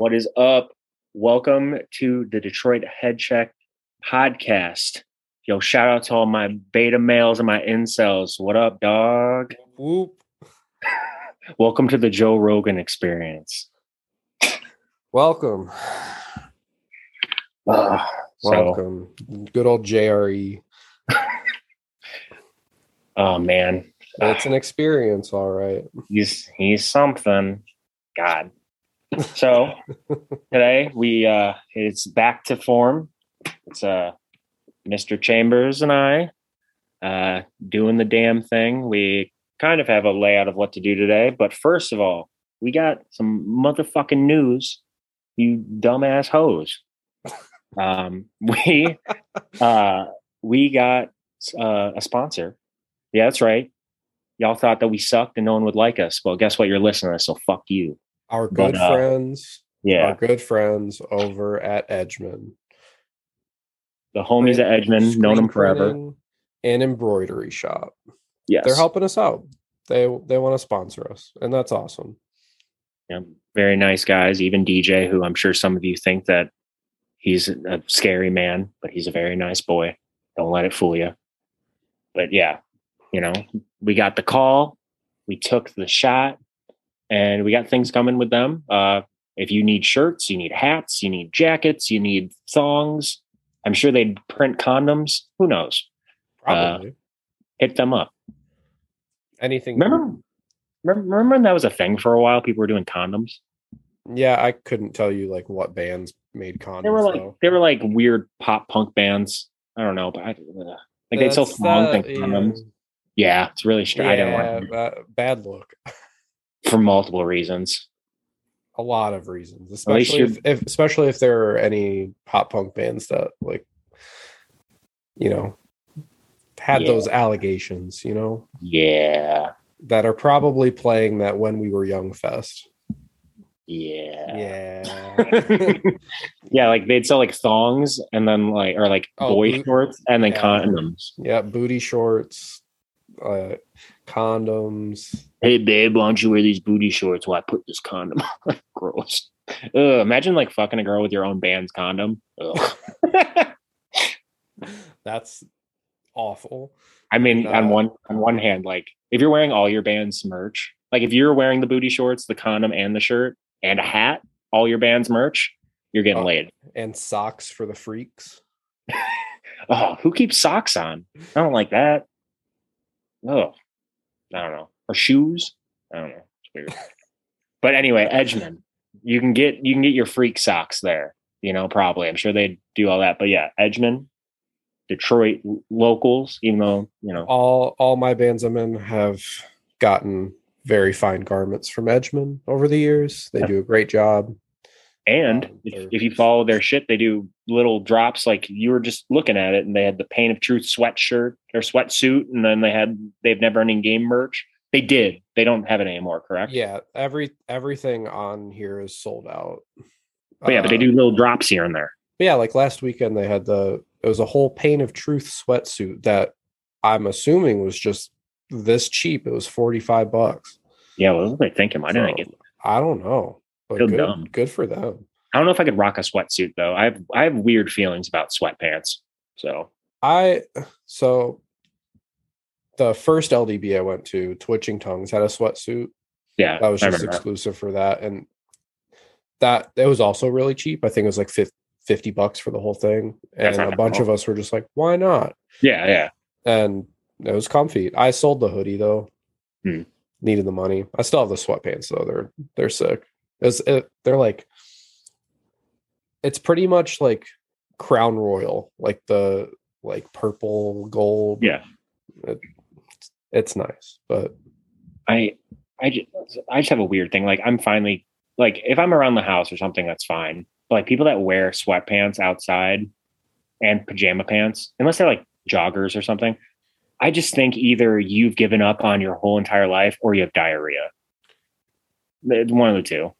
What is up? Welcome to the Detroit Head Check podcast. Yo, shout out to all my beta males and my incels. What up, dog? Whoop. Welcome to the Joe Rogan experience. Welcome. Uh, so, Welcome. Good old JRE. oh man, It's an experience, all right. he's he's something. God. So today we uh it's back to form. It's uh Mr. Chambers and I uh doing the damn thing. We kind of have a layout of what to do today, but first of all, we got some motherfucking news, you dumbass hoes. Um we uh we got uh, a sponsor. Yeah, that's right. Y'all thought that we sucked and no one would like us. Well, guess what? You're listening to us, so fuck you. Our But, good uh, friends, Yeah. our good friends over at Edgemen. The homies at Edgemen, known them forever. And embroidery shop. Yes. They're helping us out. They they want to sponsor us, and that's awesome. Yeah, very nice guys. Even DJ, who I'm sure some of you think that he's a scary man, but he's a very nice boy. Don't let it fool you. But yeah, you know, we got the call, we took the shot, and we got things coming with them. Uh, if you need shirts, you need hats, you need jackets, you need thongs. I'm sure they'd print condoms. Who knows? Probably Hit them up. anything. Remember, remember, remember when that was a thing for a while? People were doing condoms. Yeah, I couldn't tell you like what bands made condoms. They were like though. they were like weird pop punk bands. I don't know, but I, uh, like they'd sell thongs and condoms. Yeah, it's really strange. Yeah, like uh, bad look. for multiple reasons. a lot of reasons, especially if, if especially if there are any pop punk bands that like you know had Yeah. those allegations, you know, Yeah, that are probably playing that when we were young fest. yeah, Yeah. yeah. Like they'd sell like thongs and then like or like Oh, boy boot- shorts and then yeah. condoms. yeah, booty shorts, uh condoms. Hey babe, why don't you wear these booty shorts while I put this condom? on? Gross. Ugh, imagine like fucking a girl with your own band's condom. That's awful. I mean, Uh, on one on one hand, like if you're wearing all your band's merch, like if you're wearing the booty shorts, the condom, and the shirt, and a hat, all your band's merch, you're getting Oh. laid. And socks for the freaks. Oh, who keeps socks on? I don't like that. Oh, I don't know. Or shoes? I don't know. It's weird. but anyway, Edgemen, you can get you can get your freak socks there. You know, probably. I'm sure they do all that. But yeah, Edgemen, Detroit locals. Even though you know, All all my bands I'm in have gotten very fine garments from Edgemen over the years. They do a great job. And Um, if, if you follow their shit, they do little drops like you were just looking at it, and they had the Pain of Truth sweatshirt or sweatsuit, and then they had they've never ending game merch. They did. They don't have it anymore, correct? Yeah, every everything on here is sold out. But yeah, but they Uh, do little drops here and there. yeah, like last weekend they had the it was a whole Pain of Truth sweatsuit that I'm assuming was just this cheap. It was 45 bucks. Yeah, what was I thinking? Why didn't I So, get? I don't know. But Feel good, dumb. good for them. I don't know if I could rock a sweatsuit though. I have I have weird feelings about sweatpants. So I so the first LDB I went to, Twitching Tongues, had a sweatsuit. yeah, That was just exclusive for that. And that it was also really cheap. I think it was like 50, 50 bucks for the whole thing. And a bunch of us were just like, why not? Yeah, yeah. And it was comfy. I sold the hoodie though. Hmm. Needed the money. I still have the sweatpants though. They're they're sick. It's, it, they're like it's pretty much like Crown Royal, like the like purple gold. Yeah. It's nice, but I I just I just have a weird thing. Like I'm finally like if I'm around the house or something, that's fine. But like people that wear sweatpants outside and pajama pants, unless they're like joggers or something, I just think either you've given up on your whole entire life or you have diarrhea. One of the two.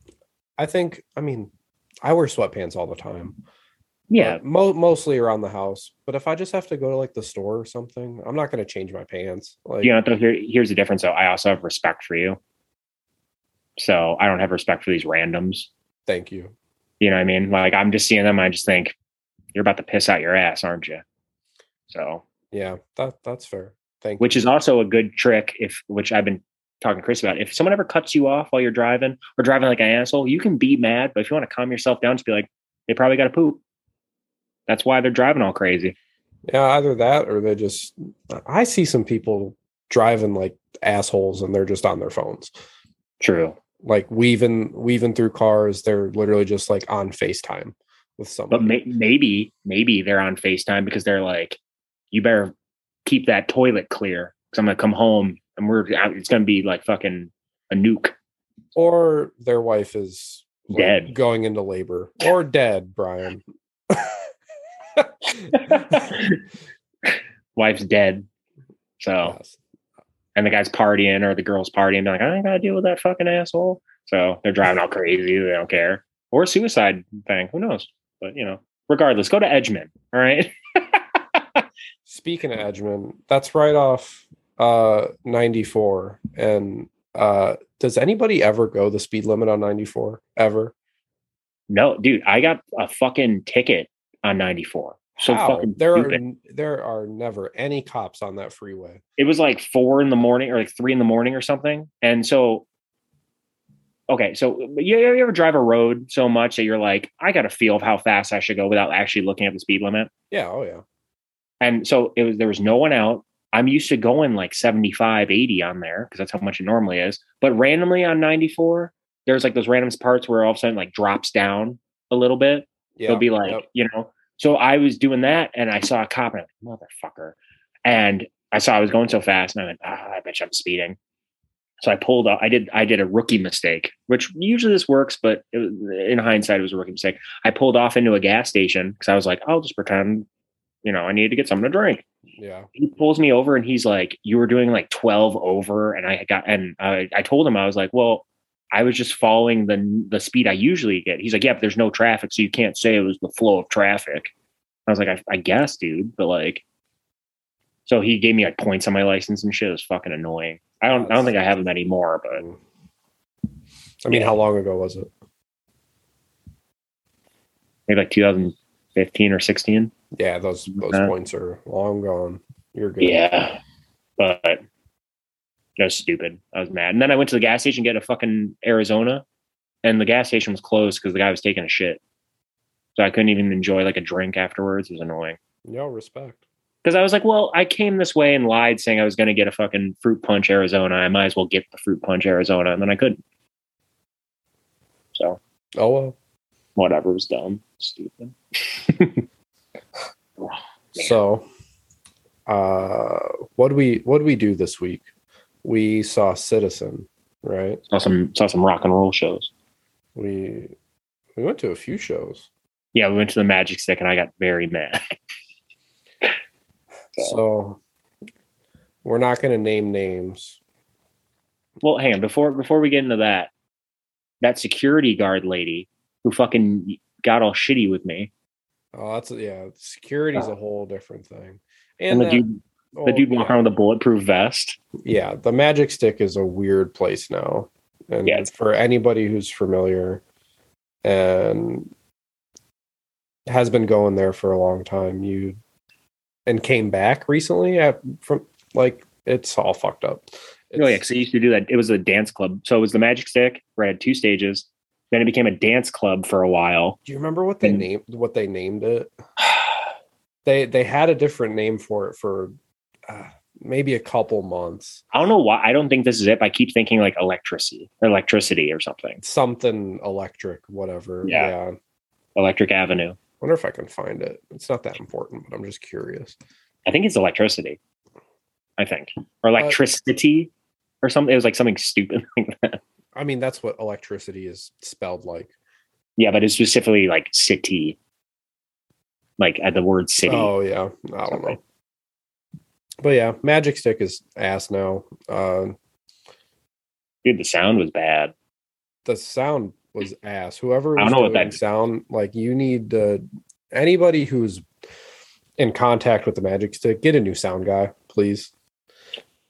I think I mean I wear sweatpants all the time. Yeah. mo- mostly around the house. But if I just have to go to like the store or something, I'm not going to change my pants. Like, You know, though, here, here's the difference though. I also have respect for you. So I don't have respect for these randoms. thank you. You know what I mean? Like I'm just seeing them, I just think you're about to piss out your ass, aren't you? So Yeah, that that's fair. Thank which you. is also a good trick if which I've been talking to Chris about. If someone ever cuts you off while you're driving or driving like an asshole, you can be mad, but if you want to calm yourself down, just be like, they probably got to poop. That's why they're driving all crazy. Yeah, either that or they just I see some people driving like assholes and they're just on their phones. True. Like weaving weaving through cars, they're literally just like on FaceTime with someone. But may- maybe, maybe they're on FaceTime because they're like, you better keep that toilet clear because I'm gonna come home and we're it's gonna be like fucking a nuke. or their wife is like, Dead. going into labor or dead, Brian. Wife's dead. So Yes. and the guy's partying or the girl's partying, they're like, I ain't gotta deal with that fucking asshole. So they're driving all crazy, they don't care. Or a suicide thing, who knows? But you know, regardless, go to Edgemen. All right. Speaking of Edgemen, that's right off uh 94. And uh does anybody ever go the speed limit on 94? Ever? no, dude, I got a fucking ticket on 94. So How? fucking there are stupid. n- there are never any cops on that freeway. it was like four in the morning or like three in the morning or something. And so, okay, so you, you ever drive a road so much that you're like, I got a feel of how fast I should go without actually looking at the speed limit. Yeah, oh yeah. And so it was, there was no one out. I'm used to going like 75, 80 on there because that's how much it normally is. But randomly on 94, there's like those random parts where all of a sudden like drops down a little bit. Yeah. They'll be like, yep. you know. So I was doing that and I saw a cop and I'm like, motherfucker. And I saw I was going so fast and I went, ah, I bet you I'm speeding. So I pulled up. I did. I did a rookie mistake, which usually this works, but it was, in hindsight, it was a rookie mistake. I pulled off into a gas station because I was like, I'll just pretend, you know, I needed to get something to drink. Yeah. He pulls me over and he's like, "You were doing like 12 over," and I got and I, I told him I was like, "Well, I was just following the the speed I usually get." He's like, "Yeah, but there's no traffic, so you can't say it was the flow of traffic." I was like, "I, I guess, dude," but like, so he gave me like points on my license and shit. It was fucking annoying. I don't I don't think I have them anymore, but I mean, Yeah. how long ago was it? maybe like 2015 or 16. Yeah, those those Uh, points are long gone. You're good. Yeah, but that was stupid. I was mad, and then I went to the gas station get a fucking Arizona, and the gas station was closed because the guy was taking a shit. So I couldn't even enjoy like a drink afterwards. It was annoying No respect. because I was like, "Well, I came this way and lied, saying I was going to get a fucking fruit punch Arizona. I might as well get the fruit punch Arizona," and then I couldn't. So Oh well. whatever was dumb, stupid. So, uh, what we what do we do this week? We saw Citizen, right? Saw some saw some rock and roll shows. We we went to a few shows. Yeah, we went to the Magic Stick, and I got very mad. So we're not going to name names. Well, hang on before before we get into that. That security guard lady who fucking got all shitty with me, Oh, that's yeah. Security's uh, a whole different thing. and, And, the that- dude oh, the dude walking yeah. around with a bulletproof vest. yeah, the Magic Stick is a weird place now, and Yeah, for anybody who's familiar and has been going there for a long time, you and came back recently at, from like it's all fucked up. Oh yeah, because they used to do that. It was a dance club, so it was the Magic Stick where it had two stages. Then it became a dance club for a while. do you remember what they and- named what they named it? They they had a different name for it for uh, maybe a couple months. I don't know why. I don't think this is it. But I keep thinking like electricity, electricity or something. Something electric, whatever. Yeah. yeah. Electric Avenue. wonder if I can find it. It's not that important, but I'm just curious. I think it's electricity. I think or electricity or something. It was like something stupid like that. I mean, that's what electricity is spelled like. Yeah, but it's specifically like city, like at the word city. Oh yeah, I don't know. But yeah, Magic Stick is ass now. Uh, Dude, the sound was bad. the sound was ass. Whoever I don't know what that- sound, like you need to anybody who's in contact with the Magic Stick, get a new sound guy, please.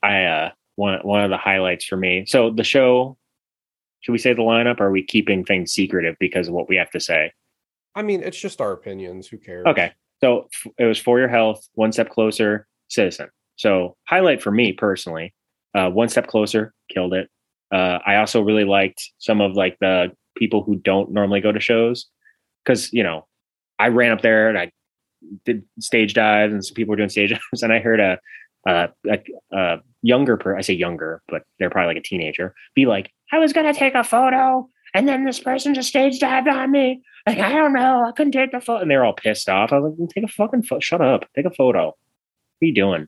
I uh one one of the highlights for me. So the show, should we say the lineup? Or are we keeping things secretive because of what we have to say? I mean, it's just our opinions. Who cares? Okay. So it was for your health, one step closer, citizen. So highlight for me personally, uh, one step closer, killed it. Uh, I also really liked some of like the people who don't normally go to shows because you know I ran up there and I did stage dives and some people were doing stage dives and I heard a a, a, a younger per I say younger but they're probably like a teenager be like I was gonna take a photo and then this person just stage dived on me. Like I don't know I couldn't take the photo and they're all pissed off. I was like take a fucking photo shut up take a photo. What are you doing?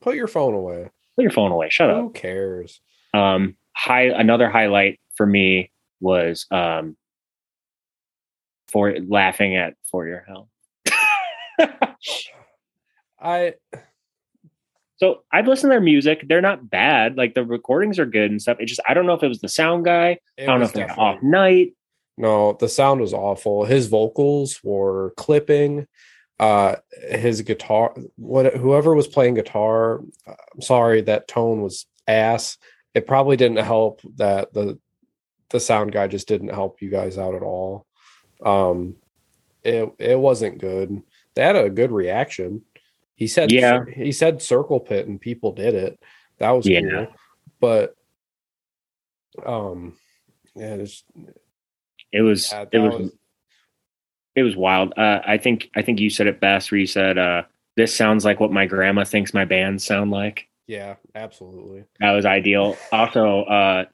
Put your phone away. put your phone away shut up. Who cares? um high another highlight for me was um for laughing at for your hell I so i've listened to their music they're not bad like the recordings are good and stuff it just i don't know if it was the sound guy it i don't know if they're off night No, the sound was awful. His vocals were clipping. Uh, his guitar, what whoever was playing guitar, I'm sorry, that tone was ass. It probably didn't help that the the sound guy just didn't help you guys out at all. Um, it it wasn't good. They had a good reaction. He said, Yeah. he said circle pit, and people did it. That was Yeah. cool. But um, yeah, it's, it was yeah, it was, was it was wild uh i think i think you said it best where you said uh this sounds like what my grandma thinks my bands sound like Yeah, absolutely. that was ideal also uh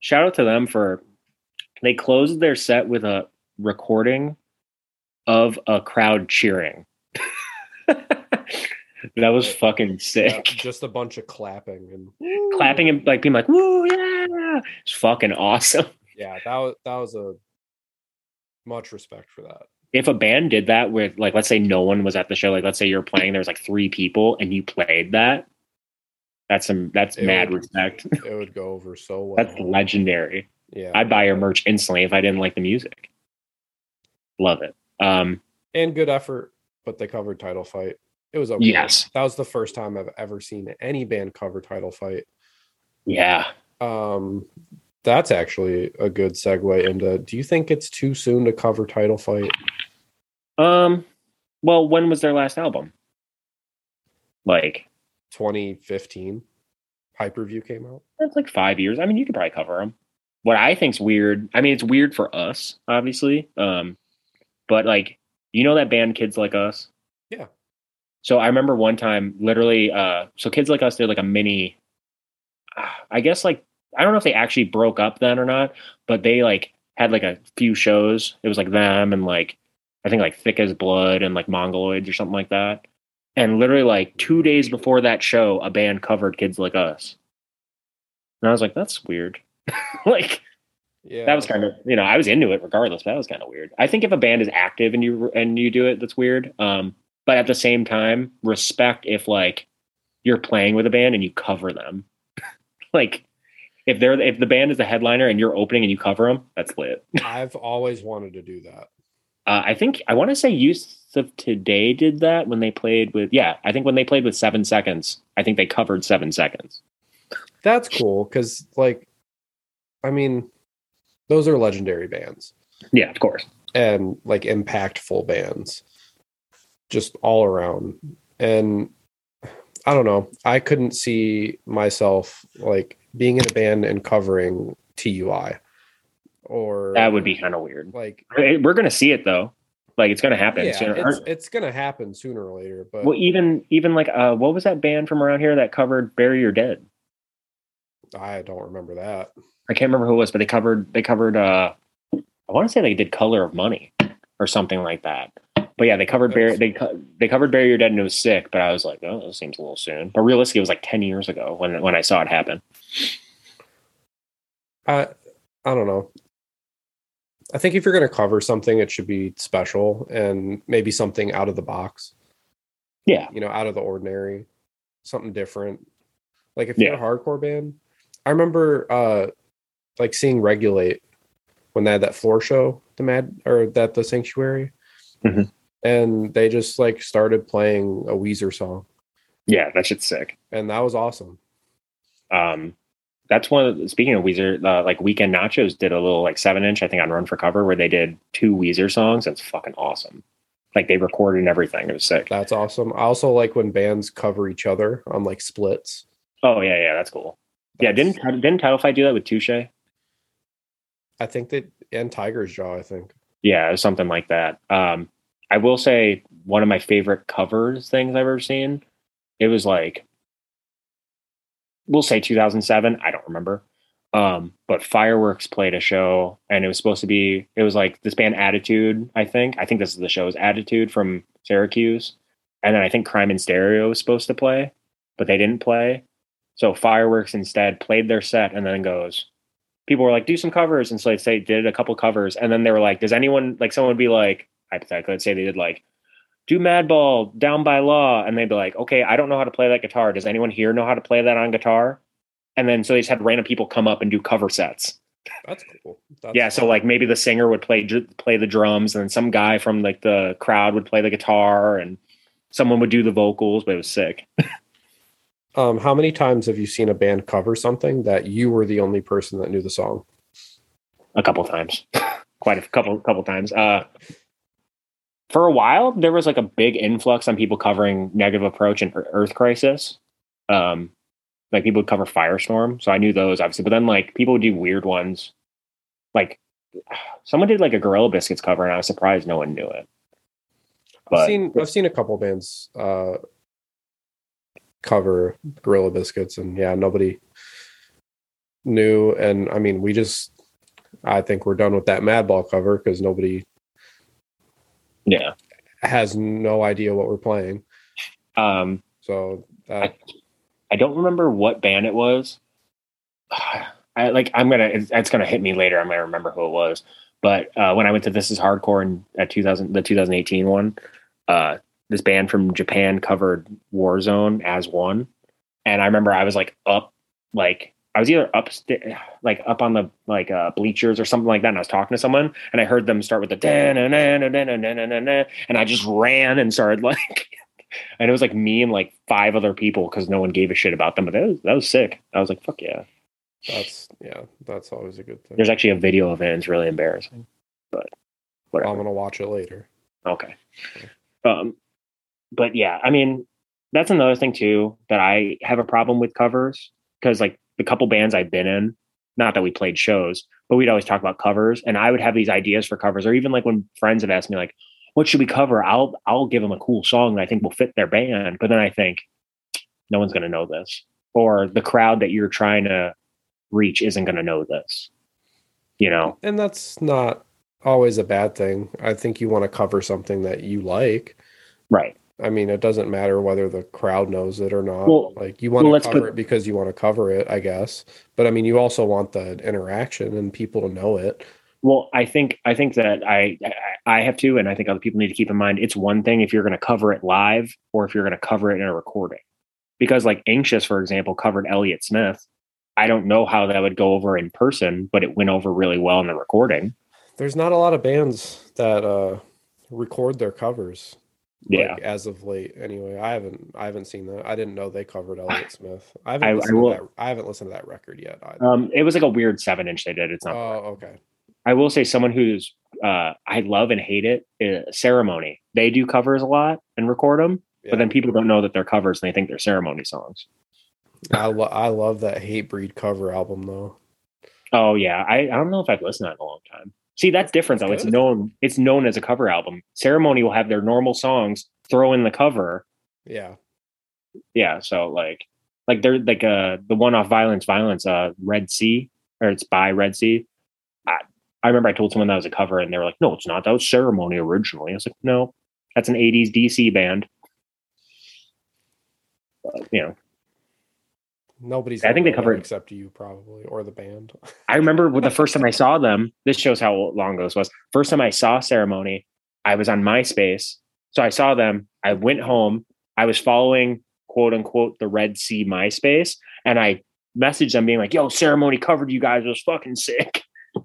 shout out to them for they closed their set with a recording of a crowd cheering that was fucking Yeah, sick. just a bunch of clapping and clapping and like being like woo yeah! It's fucking awesome. Yeah, that was that was a much respect for that. if a band did that with like let's say no one was at the show like let's say you're playing there was like three people and you played that that's some that's It mad would- respect. It would go over so well. that's legendary. Yeah, i'd buy your merch instantly if i didn't like the music. Love it. Um and good effort, but they covered title fight. It was okay. Yes. that was the first time I've ever seen any band cover title fight. yeah Um, that's actually a good segue into. Do you think it's too soon to cover title fight? um well when was their last album like 2015, Hyperview came out. that's like five years i mean you could probably cover them what i think's weird i mean it's weird for us obviously um but like you know that band kids like us. So i remember one time literally uh so kids like us did like a mini i guess like i don't know if they actually broke up then or not but they like had like a few shows it was like them and like i think like thick as blood and like mongoloids or something like that and literally like two days before that show a band covered kids like us and i was like that's weird like Yeah, that was kind of you know I was into it regardless. But that was kind of weird. I think if a band is active and you and you do it, that's weird. Um, but at the same time, respect if like you're playing with a band and you cover them. like if they're if the band is the headliner and you're opening and you cover them, that's lit. I've always wanted to do that. Uh, I think I want to say Youth of Today did that when they played with yeah. I think when they played with Seven Seconds, I think they covered Seven Seconds. That's cool because, like, I mean, those are legendary bands Yeah, of course. and like impactful bands, just all around. And I don't know, I couldn't see myself like being in a band and covering TUI, or That would be kind of weird. like, We're gonna see it though. Like it's gonna happen. yeah, sooner. it's it's gonna happen sooner or later. But Well, even even like uh, what was that band from around here that covered "Bury Your Dead"? I don't remember that. I can't remember who it was, but they covered they covered. uh I want to say they did "Color of Money" or something like that. But yeah, they covered Bury, they they covered "Bury Your Dead" and it was sick. But I was like, oh, that seems a little soon. But realistically, it was like ten years ago when when I saw it happen. I I don't know. I think if you're going to cover something, it should be special and maybe something out of the box. Yeah, You know, out of the ordinary, something different. Like if you're Yeah. a hardcore band, I remember uh like seeing Regulate when they had that floor show, the Mad or that the Sanctuary, Mhm. And they just like started playing a Weezer song, yeah, that shit's sick. and that was awesome. Um, that's one of the, speaking of Weezer, uh, like Weekend Nachos did a little like seven inch, I think on Run for Cover, where they did two Weezer songs. That's fucking awesome. Like they recorded and everything. It was sick. That's awesome. I also like when bands cover each other on like splits. Oh yeah, yeah, that's cool. yeah, didn't didn't Title Fight do that with Touche? I think that and Tigers Jaw, I think. Yeah, it was something like that. Um, I will say one of my favorite covers things I've ever seen. It was like, we'll say 2007. I don't remember. Um, but Fireworks played a show, and it was supposed to be. It was like this band Attitude. I think. I think this is the show's Attitude from Syracuse, and then I think Crime in Stereo was supposed to play, but they didn't play. So Fireworks instead played their set, and then goes, people were like, do some covers. And so they say did a couple covers. And then they were like, does anyone like someone would be like, hypothetically, let's say they did like do Madball down by law. And they'd be like, okay, I don't know how to play that guitar. Does anyone here know how to play that on guitar? And then so they just had random people come up and do cover sets. That's cool. That's yeah. So like maybe the singer would play play the drums and then some guy from like the crowd would play the guitar and someone would do the vocals, but it was sick. Um, how many times have you seen a band cover something that you were the only person that knew the song? a couple times, quite a couple couple times. Uh, for a while, there was like a big influx on people covering Negative Approach and Earth Crisis. Um, like people would cover Firestorm, so I knew those obviously. But then like people would do weird ones, like someone did like a Gorilla Biscuits cover, and I was surprised no one knew it. I've But seen I've seen a couple bands uh, cover Gorilla Biscuits, and yeah, nobody knew. And I mean, we just I think we're done with that Madball cover because nobody yeah, has no idea what we're playing. um, So that I don't remember what band it was. I like I'm gonna it's, it's gonna hit me later. I'm gonna remember who it was. But uh, when I went to This Is Hardcore in at 2000 the 2018 one, uh, this band from Japan covered Warzone as one, and I remember I was like up like I was either up like up on the like uh, bleachers or something like that, and I was talking to someone, and I heard them start with the and I just ran and started like, and it was like me and like five other people because no one gave a shit about them, but that was that was sick. I was like, fuck yeah, that's yeah, that's always a good thing. There's actually a video of it. It's really embarrassing, but whatever. I'm gonna watch it later. Okay. Um, but yeah, I mean, that's another thing too that I have a problem with covers because like the couple bands I've been in, not that we played shows, but we'd always talk about covers, and I would have these ideas for covers, or even like when friends have asked me like, "What should we cover?" I'll I'll give them a cool song that I think will fit their band, but then I think no one's going to know this, or the crowd that you're trying to reach isn't going to know this. You know, And that's not always a bad thing. I think you want to cover something that you like. right? I mean, it doesn't matter whether the crowd knows it or not. Well- like you want well, to cover put- it because you want to cover it, I guess. But I mean, you also want the interaction and people to know it. Well, I think I think that I I I have to, and I think other people need to keep in mind. It's one thing if you're going to cover it live, or if you're going to cover it in a recording, because like Anxious, for example, covered Elliott Smith. I don't know how that would go over in person, but it went over really well in the recording. There's not a lot of bands that uh record their covers. Yeah. like, as of late, anyway, I haven't I haven't seen that. I didn't know they covered Elliott Smith. I haven't I- I listened will- to that. I haven't listened to that record yet. Either. Um, it was like a weird seven inch they did. It's not Oh, okay. I will say someone who's uh, I love and hate it. Uh, ceremony. They do covers a lot and record them, Yeah. but then people don't know that they're covers and they think they're ceremony songs. I lo- I love that Hatebreed cover album though. Oh yeah, I, I don't know if I've listened to that in a long time. See, that's different though. It's known it's known as a cover album. Ceremony will have their normal songs, throw in the cover. Yeah. Yeah, so like like they're like uh the one off Violence Violence uh Red Sea or it's by Red Sea. I, I remember I told someone that was a cover and they were like, "No, it's not. That was Ceremony originally." I was like, "No, that's an 80s DC band." But, you know, Nobody's. I think they covered- except you probably or the band. I remember the first time I saw them. This shows how long ago this was. First time I saw Ceremony, I was on MySpace. So I saw them. I went home. I was following quote unquote the Red Sea MySpace, and I messaged them being like, "Yo, Ceremony covered you guys. It was fucking sick."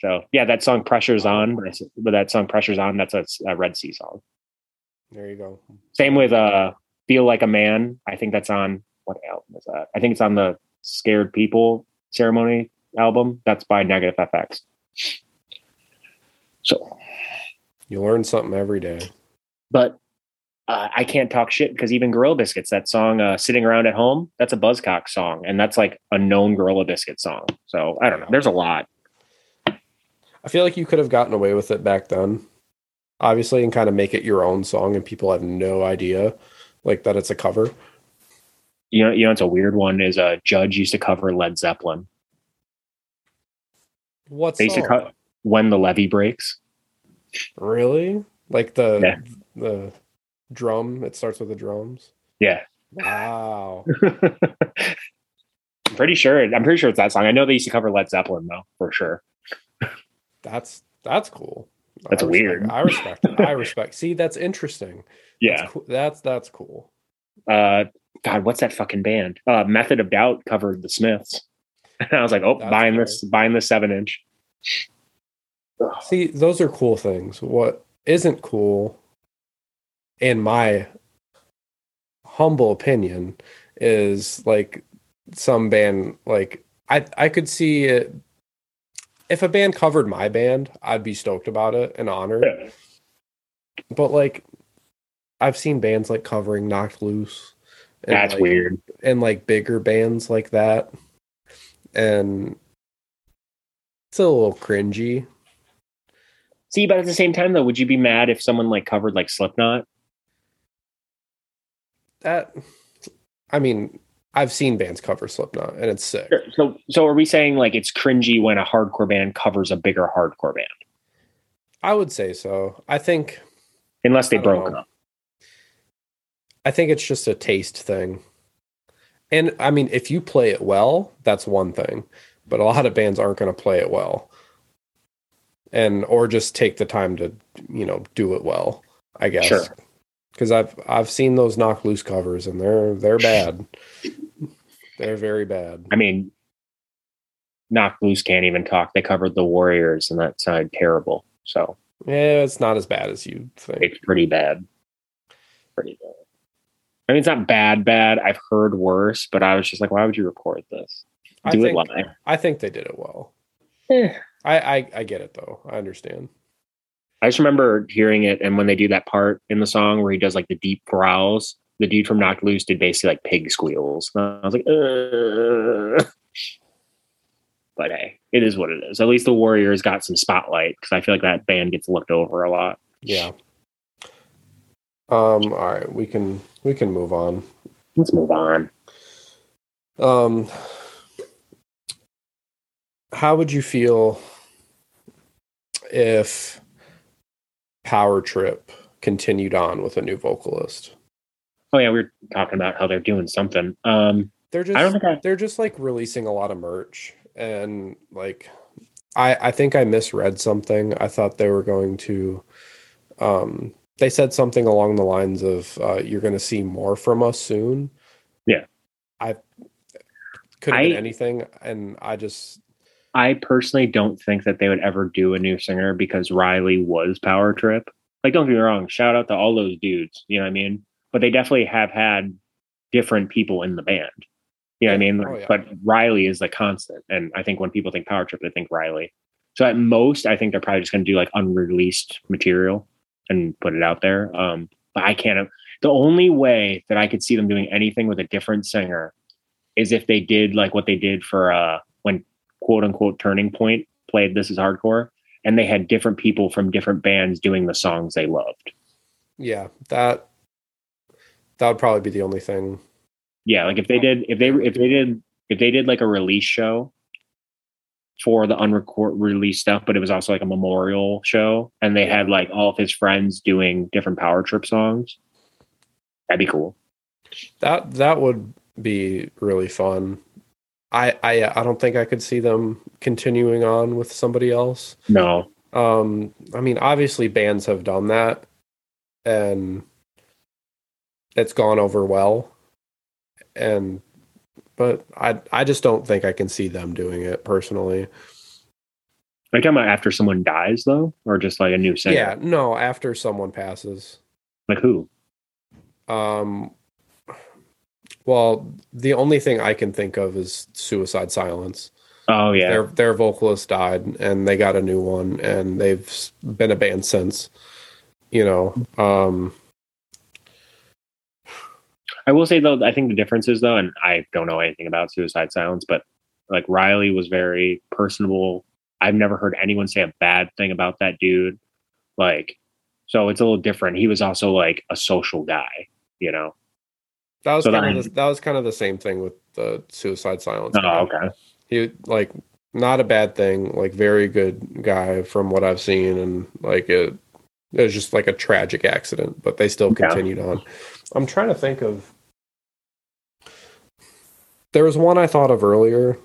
So yeah, that song "Pressure's On," but that song "Pressure's On" that's a, a Red Sea song. There you go. Same with uh, "Feel Like a Man." I think that's on what album is that? I think it's on the Scared People ceremony album. That's by Negative FX. So, You learn something every day. but uh, I can't talk shit because even Gorilla Biscuits, that song uh, "Sitting Around at Home," that's a Buzzcock song, and that's like a known Gorilla Biscuit song. So I don't know. There's a lot. I feel like you could have gotten away with it back then, obviously, and kind of make it your own song, and people have no idea like that it's a cover. You know, you know, it's a weird one. Is uh, Judge used to cover Led Zeppelin. What's They used to cut "When the Levee Breaks." really like the Yeah. the drum? It starts with the drums. Yeah, Wow. I'm pretty sure. I'm pretty sure it's that song. I know they used to cover Led Zeppelin though, for sure. That's that's cool. That's I respect- weird. I respect it. I respect. See, that's interesting. Yeah. That's cool. that's, that's cool. Uh, God, what's that fucking band? Uh, Method of Doubt covered the Smiths. And I was like, oh, That's buying fair. this, buying the seven inch. See, those are cool things. What isn't cool, in my humble opinion, is like some band like I I could see it if a band covered my band, I'd be stoked about it and honored. Yeah. But like I've seen bands like covering Knocked Loose. And, That's like, weird. and like bigger bands like that. And it's a little cringy. See, but at the same time, though, would you be mad if someone like covered like Slipknot? That I mean, I've seen bands cover Slipknot and it's sick. Sure. So, so are we saying like it's cringy when a hardcore band covers a bigger hardcore band, I would say so. I think unless they I broke up? I think it's just a taste thing. And I mean, if you play it well, that's one thing. But a lot of bands aren't going to play it well. And or just take the time to, you know, do it well, I guess. Sure. Cuz I've I've seen those Knocked Loose covers and they're they're bad. they're very bad. I mean, Knocked Loose can't even talk. They covered the Warriors, and that sounded terrible. So Yeah, it's not as bad as you think. it's pretty bad. Pretty bad. I mean, it's not bad, bad. I've heard worse, but I was just like, why would you record this? I Do it think, live. I think they did it well. Eh. I, I I get it though. I understand. I just remember hearing it, and when they do that part in the song where he does like the deep growls, the dude from Knocked Loose did basically like pig squeals. And I was like, Ugh. but hey, it is what it is. At least the Warriors got some spotlight because I feel like that band gets looked over a lot. Yeah. Um. All right. We can we can move on. Let's move on. Um. How would you feel if Power Trip continued on with a new vocalist? Oh yeah, we were talking about how they're doing something. Um, They're just I don't think I. they're just like releasing a lot of merch and like I I think I misread something. I thought they were going to um they said something along the lines of uh you're going to see more from us soon. Yeah. I could have been anything and I just I personally don't think that they would ever do a new singer because Riley was Power Trip. Like, don't get me wrong, shout out to all those dudes. You know what I mean? But they definitely have had different people in the band. You know what I mean? Oh, yeah. But Riley is the constant. And I think when people think Power Trip, they think Riley. So at most, I think they're probably just going to do like unreleased material and put it out there. Um, but I can't. The only way that I could see them doing anything with a different singer is if they did like what they did for uh, when quote unquote turning point played this is hardcore and they had different people from different bands doing the songs they loved yeah, that that would probably be the only thing. yeah like if they did if they if they did if they did like a release show for the unrecord released stuff but it was also like a memorial show and they had like all of his friends doing different power trip songs that'd be cool That that would be really fun. I I I don't think I could see them continuing on with somebody else. no Um, I mean, obviously bands have done that, and it's gone over well. And but I I just don't think I can see them doing it personally. are you talking about after someone dies though or just like a new singer Yeah, no, after someone passes. like who Um well, the only thing I can think of is Suicide Silence. Oh yeah. Their their vocalist died, and they got a new one, and they've been a band since. You know, um, I will say though, I think the difference is though, and I don't know anything about Suicide Silence, but like Riley was very personable. I've never heard anyone say a bad thing about that dude. Like, so it's a little different. He was also like a social guy, you know. that was So kind then- of the, that was kind of the same thing with the Suicide Silence. Oh, guy. okay. he like not a bad thing like very good guy from what i've seen and like it, it was just like a tragic accident but they still Yeah. continued on i'm trying to think of there was one i thought of earlier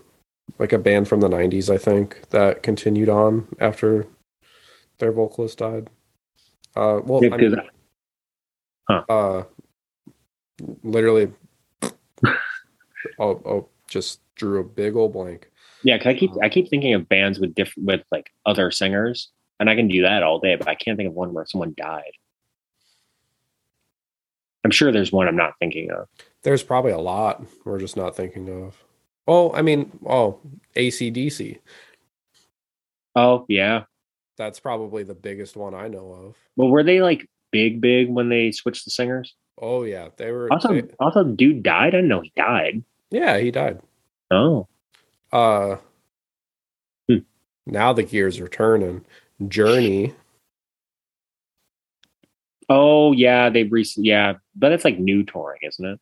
like a band from the 90s i think that continued on after their vocalist died uh well I mean, Huh. uh literally oh just drew a big old blank Yeah, 'cause I keep I keep thinking of bands with different with like other singers, and I can do that all day, but I can't think of one where someone died. I'm sure there's one I'm not thinking of. There's probably a lot we're just not thinking of. Oh, I mean, oh, ACDC. Oh yeah. That's probably the biggest one I know of. Well, were they like big, big when they switched the singers? Oh yeah, they were. Also, they- also, dude died. I didn't know he died. yeah, he died. Oh, Uh, Hmm. now the gears are turning. Journey. oh yeah, they recently yeah, but it's like new touring, isn't it?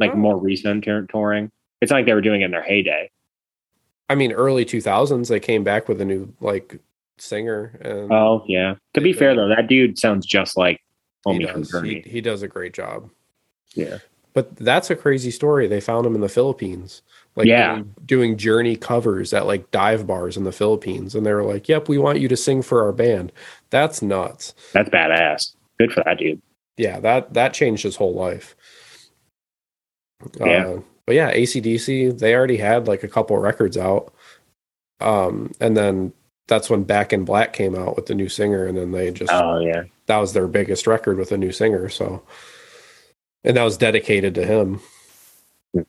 Like Oh. more recent tour- touring. It's not like they were doing it in their heyday. I mean, early 2000s, they came back with a new like singer, and Oh yeah. To be fair though, that dude sounds just like he homie from does. He, Journey. he does a great job. Yeah. But that's a crazy story. They found him in the Philippines, like Yeah. doing, doing Journey covers at like dive bars in the Philippines, and they were like, "Yep, we want you to sing for our band." That's nuts. That's badass. Good for that dude. Yeah, that that changed his whole life. Yeah. Uh, but yeah, ACDC, they already had like a couple records out, um, and then that's when Back in Black came out with the new singer, and then they just Oh yeah. that was their biggest record with a new singer. So, and that was dedicated to him. Hmm.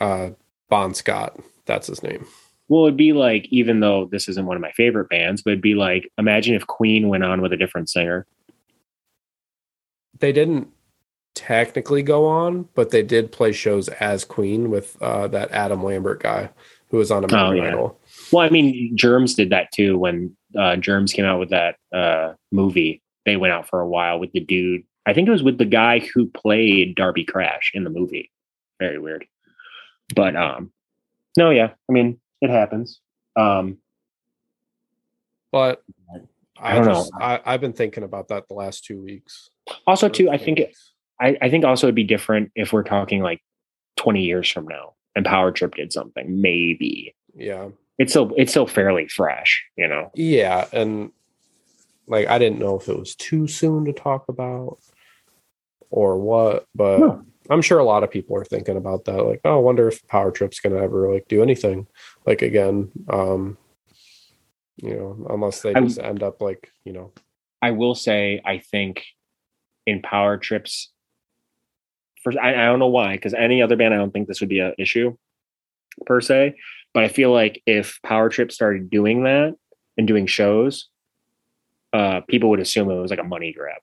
Uh, Bon Scott, that's his name. Well, it'd be like, even though this isn't one of my favorite bands, but it'd be like, imagine if Queen went on with a different singer. They didn't technically go on, but they did play shows as Queen with uh, that Adam Lambert guy who was on American Oh, yeah. Idol. Well, I mean, Germs did that too when uh, Germs came out with that uh, movie. They went out for a while with the dude. I think it was with the guy who played Darby Crash in the movie. Very weird. But um, no, yeah. I mean, it happens. Um, But I I, don't just, know. I, I've been thinking about that the last two weeks. also, too, I think it, I, I think also it'd be different if we're talking like 20 years from now and Power Trip did something. Maybe yeah, it's still it's still fairly fresh, you know. yeah, and like I didn't know if it was too soon to talk about or what, but No. I'm sure a lot of people are thinking about that. Like, oh, I wonder if Power Trip's gonna ever like do anything like again. Um, you know, unless they just end up like you know, I will say I think in Power Trips, first I, I don't know why because any other band I don't think this would be an issue per se, but I feel like if Power Trip started doing that and doing shows, uh, people would assume it was like a money grab.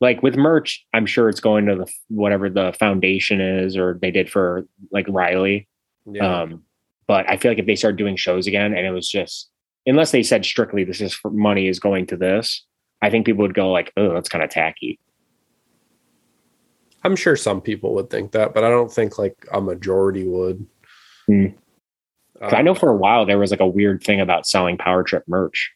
Like with merch, I'm sure it's going to the whatever the foundation is, or they did for like Riley. yeah, Um, but I feel like if they start doing shows again and it was just, unless they said strictly this is for money is going to this, I think people would go like, oh, that's kind of tacky. I'm sure some people would think that, but I don't think like a majority would. Hmm. Uh, 'Cause I know for a while there was like a weird thing about selling Power Trip merch.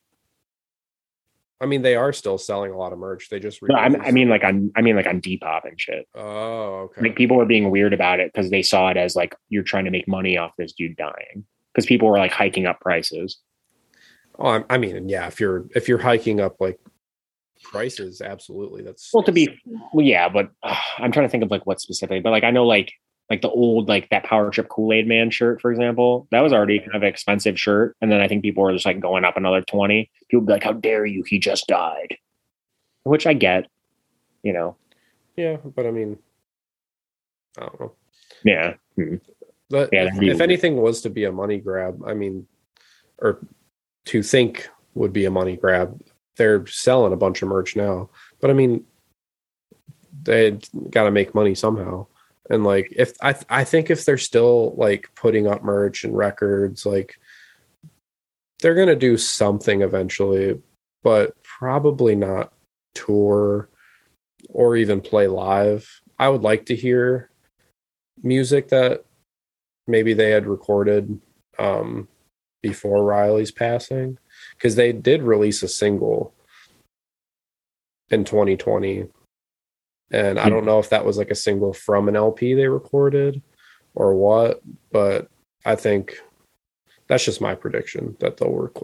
I mean, they are still selling a lot of merch. They just. No, I, I mean like on I mean like on Depop and shit. Oh, okay. Like people were being weird about it because they saw it as like you're trying to make money off this dude dying. Because people were like hiking up prices. Oh, I- I mean, yeah. If you're if you're hiking up like prices, absolutely. That's Well, to be well, yeah, but uh, I'm trying to think of like what specifically. But like I know like like the old like that Power Trip Kool Aid Man shirt, for example, that was already kind of an expensive shirt, and then I think people were just like going up another twenty. People be like, "How dare you? He just died," which I get. You know, yeah. But I mean, I don't know. yeah. Hmm. But Yeah, if, if anything was to be a money grab, I mean, or to think would be a money grab, they're selling a bunch of merch now. But I mean, they got to make money somehow. And like, if I, I think if they're still like putting up merch and records, like they're gonna do something eventually, but probably not tour or even play live. I would like to hear music that maybe they had recorded um, before Riley's passing because they did release a single in 2020. And I don't know if that was like a single from an LP they recorded or what, but I think that's just my prediction that they'll work,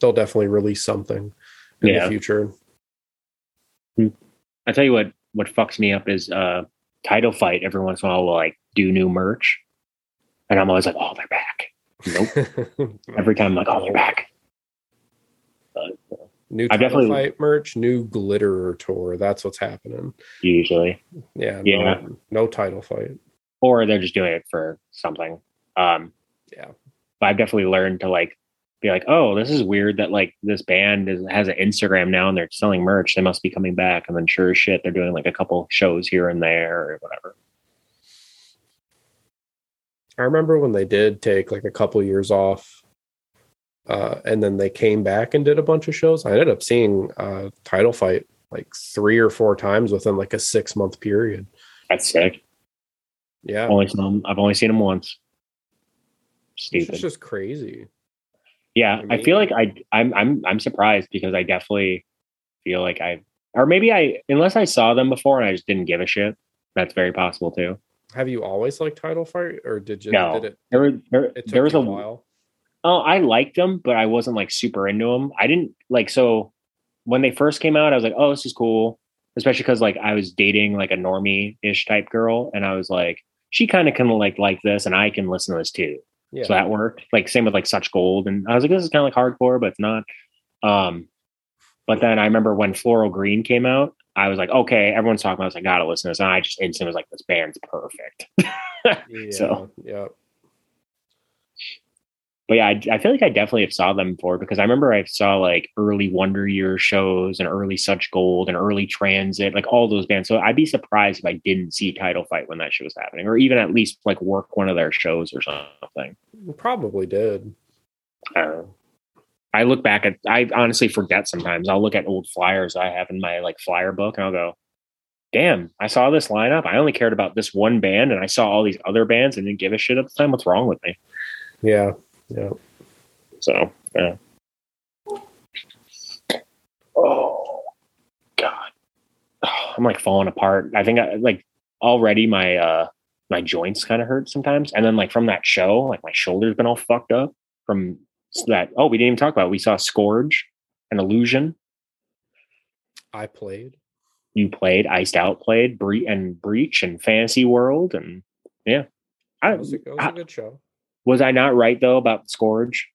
they'll definitely release something in Yeah. the future. I tell you what, what fucks me up is uh title fight every once in a while will like do new merch. And I'm always like, oh, they're back. Nope. Every time I'm like, oh, they're back. New I title definitely- fight merch, new Glitterer tour. That's what's happening. Usually. Yeah, Yeah. No, no title fight. Or they're just doing it for something. Um Yeah. but I've definitely learned to like be like, oh, this is weird that like this band is, has an Instagram now and they're selling merch. They must be coming back. And then sure as shit, they're doing like a couple shows here and there or whatever. I remember when they did take like a couple years off, uh, and then they came back and did a bunch of shows. I ended up seeing uh, title fight like three or four times within like a six month period. That's sick. Yeah, Only them, I've only seen them once. it's just crazy. Yeah, I feel like I I'm I'm I'm surprised because I definitely feel like I or maybe I unless I saw them before and I just didn't give a shit. That's very possible too. Have you always liked title fight, or did you? No. Did it? There were there, It took there was a a while. Oh, I liked them, but I wasn't like super into them. I didn't like so when they first came out, I was like, "Oh, this is cool," especially because like I was dating like a normie ish type girl, and I was like, she kind of can like like this, and I can listen to this too. Yeah, So that worked. Like same with like Such Gold, and I was like, this is kind of like hardcore, but it's not. Um, but then I remember when Floral Green came out, I was like, okay, everyone's talking about. This, I gotta listen to this, and I just instantly was like, this band's perfect. yeah, so- yeah. But yeah, I, I feel like I definitely have saw them before because I remember I saw like early Wonder Year shows and early Such Gold and early Transit, like all those bands. So I'd be surprised if I didn't see Title Fight when that shit was happening, or even at least like work one of their shows or something. Probably did. I. I look back at I honestly forget sometimes. I'll look at old flyers I have in my like flyer book and I'll go, damn, I saw this lineup. I only cared about this one band and I saw all these other bands and didn't give a shit at the time. What's wrong with me? Yeah, yeah. So yeah. Oh God. I'm like falling apart. I think I like already my uh my joints kind of hurt sometimes. And then like from that show, like my shoulder's been all fucked up from that. Oh, we didn't even talk about it. we saw Scourge and Illusion. I played. You played, Iced Out played, Bre- and Breach and Fantasy World and yeah. I, That was a, that was a I- good show. Was I not right though about Scourge?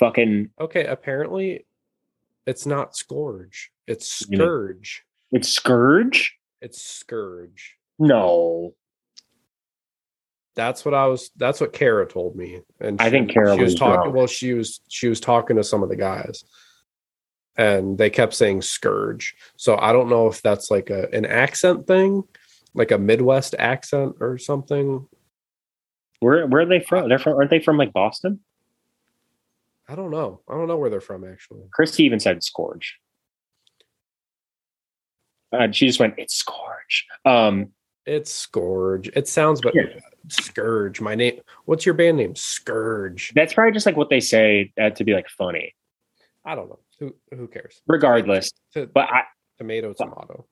Fucking Okay, apparently it's not Scourge. It's Scourge. it's Scourge? It's Scourge. No. That's what I was that's what Kara told me. And I think Kara she was was talking well, she was she was talking to some of the guys. And they kept saying scourge. So I don't know if that's like a an accent thing, like a Midwest accent or something. Where where are they from? They're from aren't they from like Boston? I don't know. I don't know where they're from actually. Christy even said Scourge. Uh, she just went, it's Scourge. Um, It's Scourge. It sounds but Yeah. Scourge. My name. What's your band name? Scourge. that's probably just like what they say uh, to be like funny. I don't know. Who who cares? Regardless, To- but I, tomato tomato.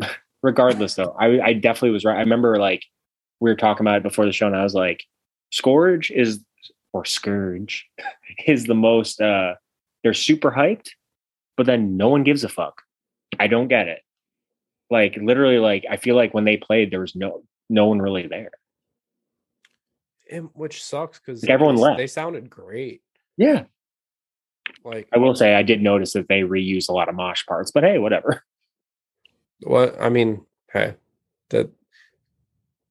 regardless though, I I definitely was right. I remember like we were talking about it before the show, and I was like, Scourge is or Scourge is the most. uh They're super hyped, but then no one gives a fuck. I don't get it. Like literally, like I feel like when they played, there was no no one really there. And, which sucks because Like, everyone left. They sounded great. Yeah, Like I will say I did notice that they reuse a lot of mosh parts, but hey, whatever. what I mean, hey, that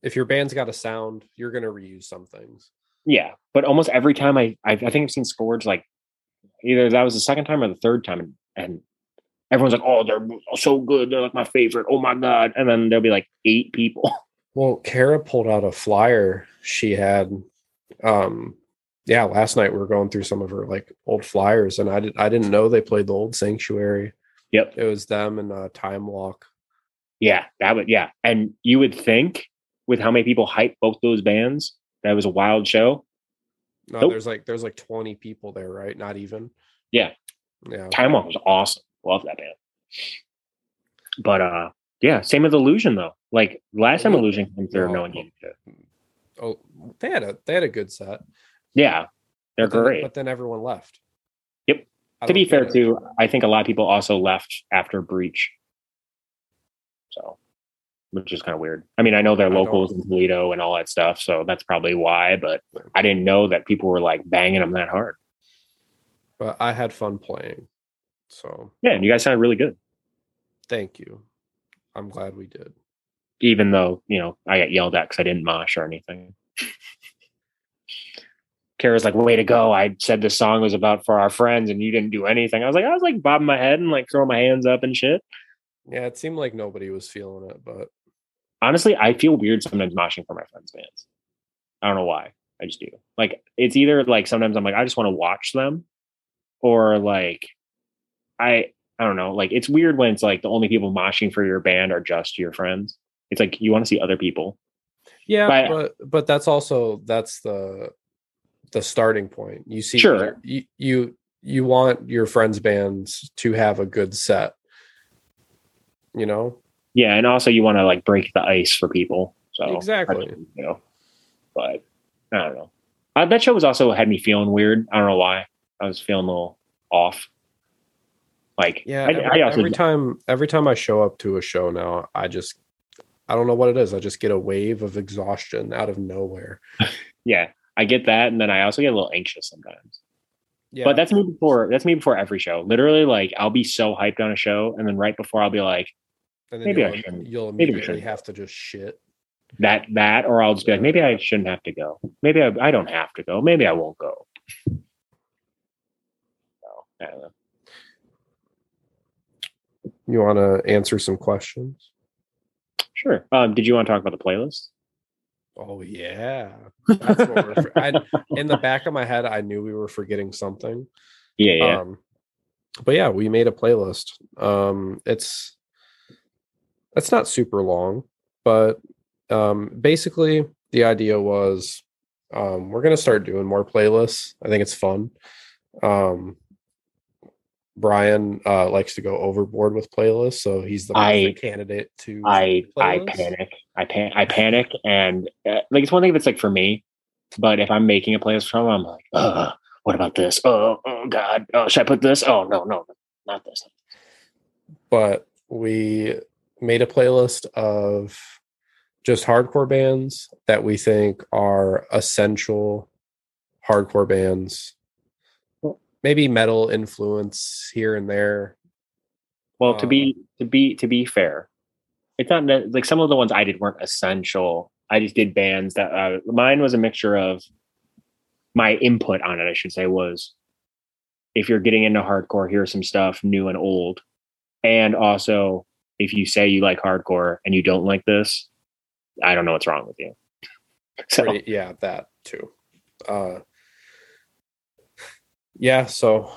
if your band's got a sound, you're gonna reuse some things. Yeah, but almost every time I, I, I think I've seen Scourge like either that was the second time or the third time, and, and everyone's like, "Oh, they're so good. They're like my favorite. Oh my god!" And then there'll be like eight people. Well, Kara pulled out a flyer she had. Um, yeah, last night we were going through some of her like old flyers, and I did I didn't know they played the old Sanctuary. Yep. It was them and uh, Time Walk. Yeah, that would yeah. And you would think with how many people hype both those bands, that was a wild show. No, Nope. there's like there's like 20 people there, right? Not even. Yeah. Yeah. Time Walk was awesome. Love that band. But uh yeah, same with Illusion though. Like last time. Illusion came through, No. one gave. Oh, they had a they had a good set. Yeah, they're but then- great. But then everyone left. Yep. I to be fair too, I think a lot of people also left after Breach. So, which is kind of weird. I mean, I know they're I locals in Toledo and all that stuff, so that's probably why. But I didn't know that people were like banging them that hard. But I had fun playing. So Yeah, and you guys sounded really good, thank you. I'm glad we did. even though you know I got yelled at because I didn't mosh or anything. Kara's like, "Way to go! I said this song was about for our friends, and you didn't do anything." I was like, I was like bobbing my head and like throwing my hands up and shit. Yeah, it seemed like nobody was feeling it, but honestly, I feel weird sometimes moshing for my friends' bands. I don't know why. I just do. Like it's either like sometimes I'm like I just want to watch them, or like I I don't know. Like it's weird when it's like the only people moshing for your band are just your friends. It's like you want to see other people. yeah, But- but but that's also that's the the starting point. You see, Sure. you you you want your friends' bands to have a good set. You know, Yeah, and also you want to like break the ice for people. So Exactly. you know. But I don't know. Uh, that show was also had me feeling weird. I don't know why. I was feeling a little off. Like yeah. I, every, I also every time every time I show up to a show now, I just I don't know what it is. I just get a wave of exhaustion out of nowhere. yeah, I get that, and then I also get a little anxious sometimes. Yeah, But that's me before. That's me before every show. Literally, like I'll be so hyped on a show, and then right before I'll be like and then maybe I you'll, shouldn't- you'll maybe I immediately shouldn't. have to just shit. that, that, or I'll just be like, maybe I shouldn't have to go. Maybe I, I don't have to go. Maybe I won't go. So, I don't know. You want to answer some questions? Sure. Um, did you want to talk about the playlist? Oh yeah, that's what we're. For- I, in the back of my head, I knew we were forgetting something. Yeah, yeah. Um, but yeah, we made a playlist. Um, it's it's not super long, but um, basically the idea was um, we're gonna start doing more playlists. I think it's fun. Um, Brian uh, likes to go overboard with playlists, so he's the I- candidate to. I I panic. I pan I panic, and uh, like it's one thing if it's like for me, but if I'm making a playlist from, I'm like, uh, what about this? Oh, oh God, oh, should I put this? Oh no, no, not this. but we made a playlist of just hardcore bands that we think are essential hardcore bands. Maybe metal influence here and there. Well, to Um, be to be to be fair, it's not like some of the ones I did weren't essential. I just did bands that uh, mine was a mixture of my input on it. I should say was if you're getting into hardcore, here's some stuff new and old, and also if you say you like hardcore and you don't like this, I don't know what's wrong with you. So Pretty- yeah, that too. Uh, yeah, so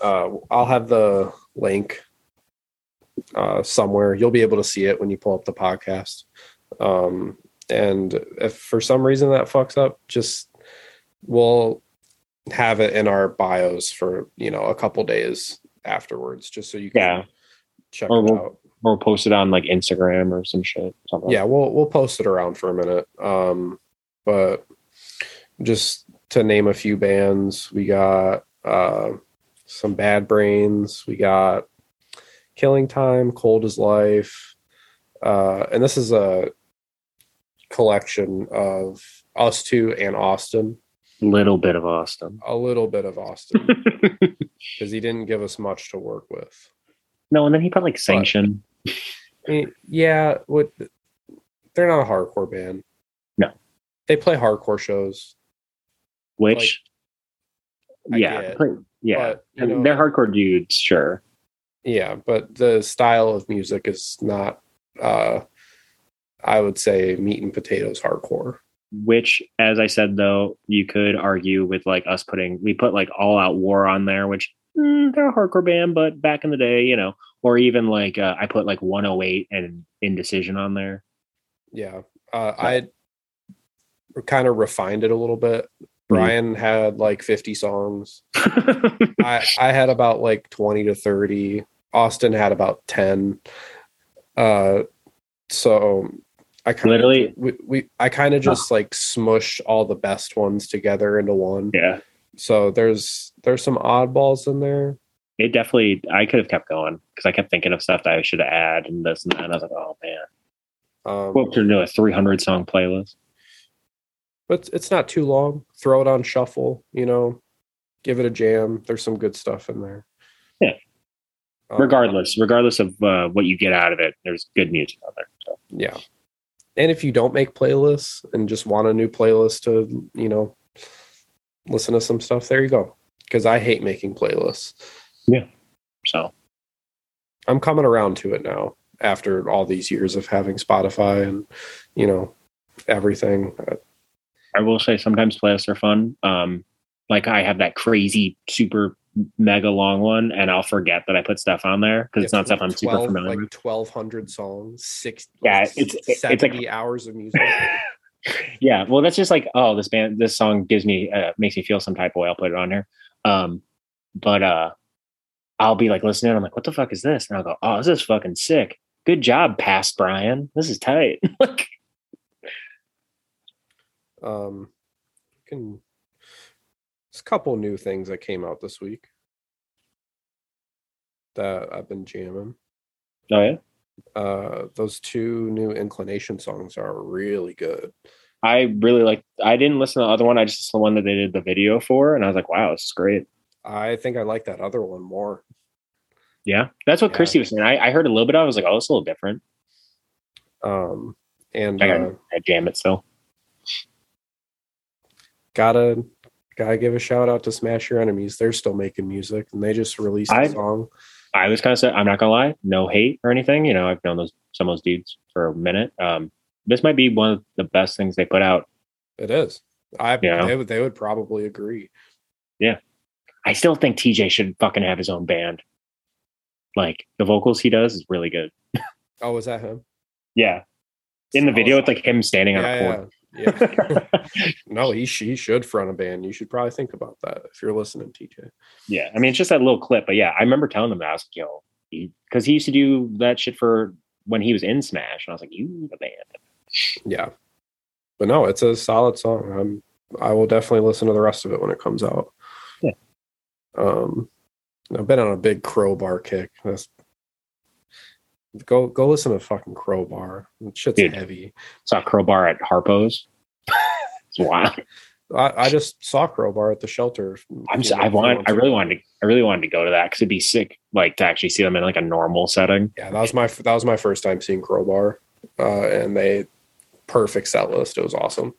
uh, I'll have the link uh, somewhere. You'll be able to see it when you pull up the podcast. Um, and if for some reason that fucks up, just we'll have it in our bios for you know a couple days afterwards, just so you can Yeah. Check Or it we'll- out. or post it on like Instagram or some shit. Something. yeah we'll we'll post it around for a minute um but just to name a few bands we got uh some bad brains we got killing time cold as life uh and this is a collection of us two and austin little bit of Austin. a little bit of austin because he didn't give us much to work with no, and then he put like sanction. Eh, yeah what they're not a hardcore band No. they play hardcore shows which I yeah, pretty- yeah, but, know- they're hardcore dudes, sure. Yeah, but the style of music is not uh I would say meat and potatoes hardcore. Which, as I said though, you could argue with like us putting we put like All Out War on there, which mm, they're a hardcore band, but back in the day, you know, or even like uh, I put like 108 and Indecision on there. Yeah. Uh I kind of refined it a little bit. Brian had like 50 songs. I I had about like 20 to 30. Austin had about 10. Uh so I kind Literally- we, we I kind of just like smush all the best ones together into one. yeah, So there's there's some oddballs in there. it definitely. I could have kept going because I kept thinking of stuff that I should add and this and that. And I was like, oh man, Um, what to do a 300 song playlist? but it's not too long. Throw it on shuffle, you know, give it a jam. There's some good stuff in there. Yeah. Um, Regardless, regardless of uh, what you get out of it, there's good music out there. So. yeah. And if you don't make playlists and just want a new playlist to, you know, listen to some stuff, there you go. Because I hate making playlists. Yeah. So I'm coming around to it now after all these years of having Spotify and, you know, everything. I will say sometimes playlists are fun. Um, like I have that crazy super mega long one, and I'll forget that I put stuff on there because it's not stuff I'm super 12 familiar like with. 1200 songs, six, Yeah, it's- it's like- 70 hours of music. yeah, well, that's just like oh, this band, this song gives me uh, makes me feel some type of way. I'll put it on here. Um, but uh, I'll be like listening. And I'm like, what the fuck is this? And I'll go, oh, this is fucking sick. Good job, past Brian. This is tight. like, Um, can there's a couple new things that came out this week that I've been jamming. oh yeah. Uh, those two new inclination songs are really good. I really like. I didn't listen to the other one. I just listened to the one that they did the video for, and I was like, wow, this is great. I think I like that other one more. Yeah, that's what Yeah. Christy was saying. I, I heard a little bit of. it. I was like, oh, it's a little different. Um, and I uh, gotta I jam it still. gotta gotta give a shout out to Smash Your Enemies. They're still making music, and they just released a I- song. I was kind of said, I'm not gonna lie, no hate or anything. You know, I've known those some of those dudes for a minute. Um, this might be one of the best things they put out. It is. I Yeah. they would they would probably agree. Yeah, I still think TJ should fucking have his own band. Like the vocals he does is really good. Oh, was that him? Yeah, in the video, it's like him standing on a yeah, corner. Yeah, no, he sh- he should front a band. You should probably think about that if you're listening, TJ. Yeah, I mean, it's just that little clip, but yeah, I remember telling them that I was like, "Yo," because he, used to do that shit for when he was in Smash, and I was like, "You need a band." Yeah, but no, it's a solid song. I'm I will definitely listen to the rest of it when it comes out. Yeah. Um, I've been on a big crowbar kick. That's go go listen to fucking crowbar. That shit's Dude. heavy. Saw Crowbar at Harpo's. it's wild. I, I just saw crowbar at the shelter. I'm. you So, know, I want. I really wanted to. I really wanted to go to that because it'd be sick, like to actually see them in like a normal setting. Yeah, that was my that was my first time seeing crowbar, uh, and they perfect set list. It was awesome.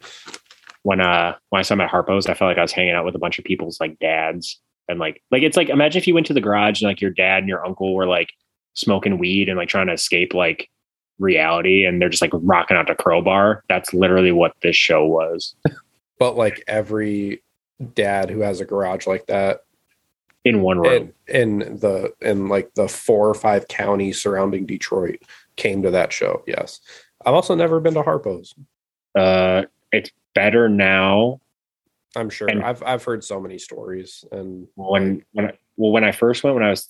When uh when I saw them at Harpo's, I felt like I was hanging out with a bunch of people's like dads and like like it's like imagine if you went to the garage and like your dad and your uncle were like smoking weed and like trying to escape like reality and they're just like rocking out to crowbar. That's literally what this show was But like every dad who has a garage like that in one room. in, in the in like the four or five counties surrounding Detroit came to that show. Yes, I've also never been to Harpo's. Uh, it's better now. I'm sure And- I've I've heard so many stories and When when I, well when I first went when I was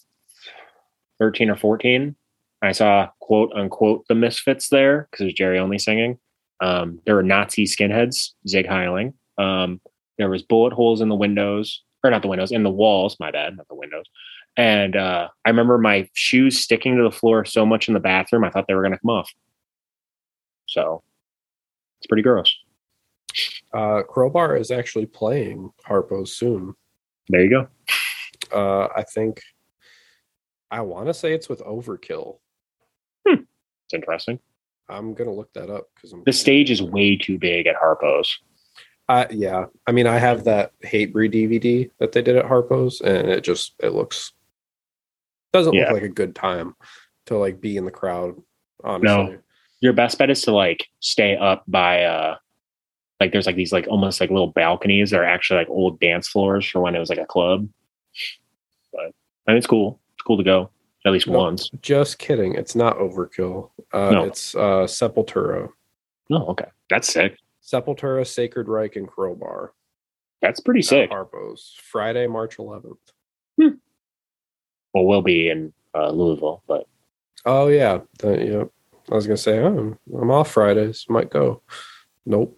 thirteen or fourteen, I saw quote unquote the Misfits there because it was Jerry only singing. Um, there were Nazi skinheads, Zig Heiling. Um, there was bullet holes in the windows, or not the windows, in the walls. My bad, not the windows. And uh, I remember my shoes sticking to the floor so much in the bathroom, I thought they were going to come off. So it's pretty gross. uh, Crowbar is actually playing Harpo's soon. There you go. Uh, I think I want to say it's with Overkill. It's interesting. I'm gonna look that up because The stage is way too big at Harpo's. I yeah. I mean, I have that Hatebreed DVD that they did at Harpo's, and it just it looks doesn't Yeah. look like a good time to like be in the crowd. Honestly, Your best bet is to like stay up by uh like there's like these like almost like little balconies that are actually like old dance floors for when it was like a club. But I mean, it's cool. Cool to go at least No. once. just kidding. It's not Overkill. Uh, No. It's uh, Sepultura, Oh, okay. That's sick. Sepultura, Sacred Reich, and Crowbar. That's pretty sick. Harpo's Friday, March 11th. Hmm. Well, we'll be in uh, Louisville, but Oh yeah, yeah. I was gonna say oh, I'm off Fridays. Might go. Nope.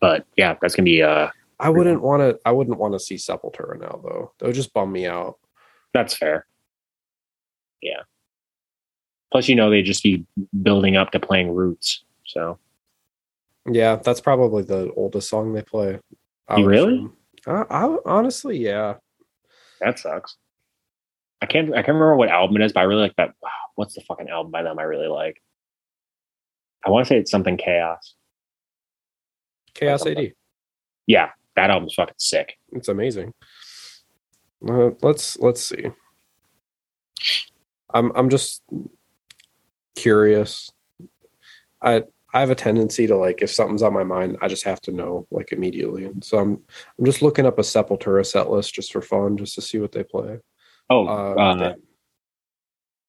but yeah, that's gonna be uh I wouldn't want to. I wouldn't want to see Sepultura now, though. That would just bum me out. That's fair. Yeah. Plus, you know, they just be building up to playing Roots. So Yeah, that's probably the oldest song they play. I You really? I, I honestly, yeah. that sucks. I can't. I can't remember what album it is, but I really like that. Wow, what's the fucking album by them? I really like. I want to say it's something Chaos. Chaos AD. Yeah, that album's fucking sick. It's amazing. Uh, let's let's see. I'm I'm just curious. I I have a tendency to like if something's on my mind, I just have to know like immediately. And so I'm I'm just looking up a Sepultura set list just for fun, just to see what they play. Oh, Uh, uh,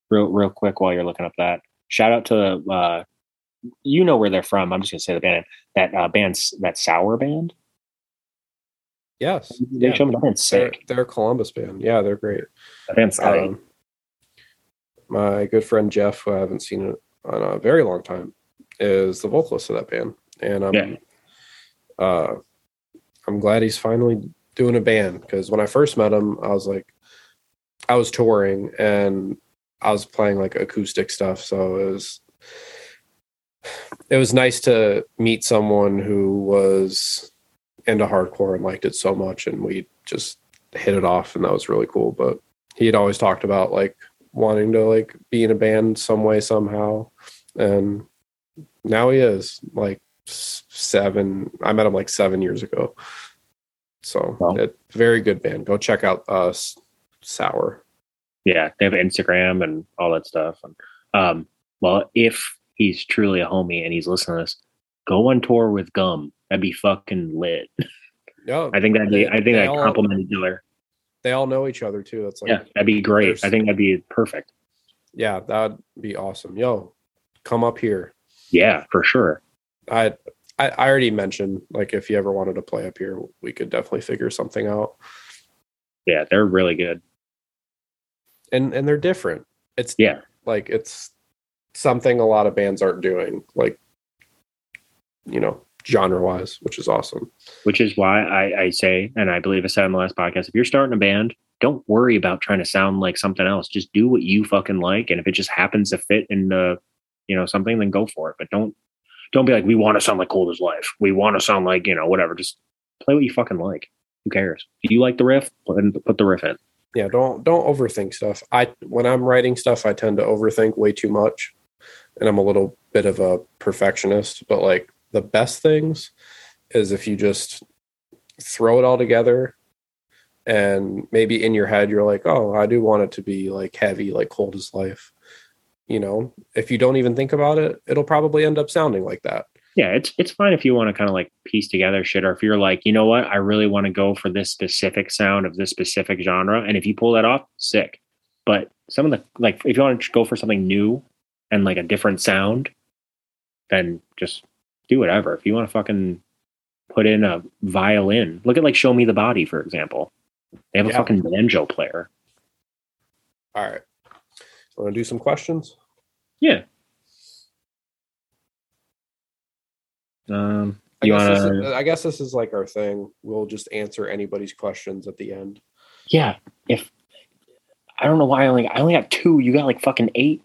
real real quick while you're looking up that shout out to uh, you know where they're from. I'm just gonna say the band that uh, band's that Sour band. Yes, yeah, show me that band's they're, they're a Columbus band. Yeah, they're great. That band's. Um, my good friend Jeff, who I haven't seen in a very long time, is the vocalist of that band, and I'm Yeah. uh, I'm glad he's finally doing a band because when I first met him, I was like, I was touring and I was playing like acoustic stuff, so it was it was nice to meet someone who was into hardcore and liked it so much, and we just hit it off, and that was really cool. But he had always talked about like wanting to like be in a band some way somehow and now he is like seven i met him like seven years ago so Wow. it, very good band go check out uh sour yeah, they have Instagram and all that stuff. And, um, well, if he's truly a homie and he's listening to this, go on tour with Gum. That'd be fucking lit. No, I think that'd be. They- I think that complement each other. they all know each other too that's like Yeah, that'd be great. I think that'd be perfect. yeah that'd be awesome yo come up here Yeah, for sure. I, I i already mentioned like if you ever wanted to play up here we could definitely figure something out Yeah, they're really good. and and they're different. It's Yeah. like it's something a lot of bands aren't doing, like you know, genre wise, which is awesome. which is why I, I say, and I believe I said in the last podcast, if you're starting a band, don't worry about trying to sound like something else. Just do what you fucking like, and if it just happens to fit in the, you know, something, then go for it. But don't, don't be like, we want to sound like Cold as Life. We want to sound like you know whatever. Just play what you fucking like. Who cares? If you like the riff, put, put the riff in. Yeah, don't don't overthink stuff. I when I'm writing stuff, I tend to overthink way too much, and I'm a little bit of a perfectionist. But like the best things is if you just throw it all together and maybe in your head you're like oh i do want it to be like heavy like cold as life. You know if you don't even think about it it'll probably end up sounding like that. Yeah, it's it's fine if you want to kind of like piece together shit, or if you're like, you know what, I really want to go for this specific sound of this specific genre, and if you pull that off, sick. But some of the like, if you want to go for something new and like a different sound, then just do whatever. If you want to fucking put in a violin, look at like Show Me the Body, for example. They have a fucking banjo player. all right want to do some questions Yeah. Um, I guess, this want is. I guess this is like our thing we'll just answer anybody's questions at the end Yeah. If I don't know why I only I only got two. You got like fucking eight.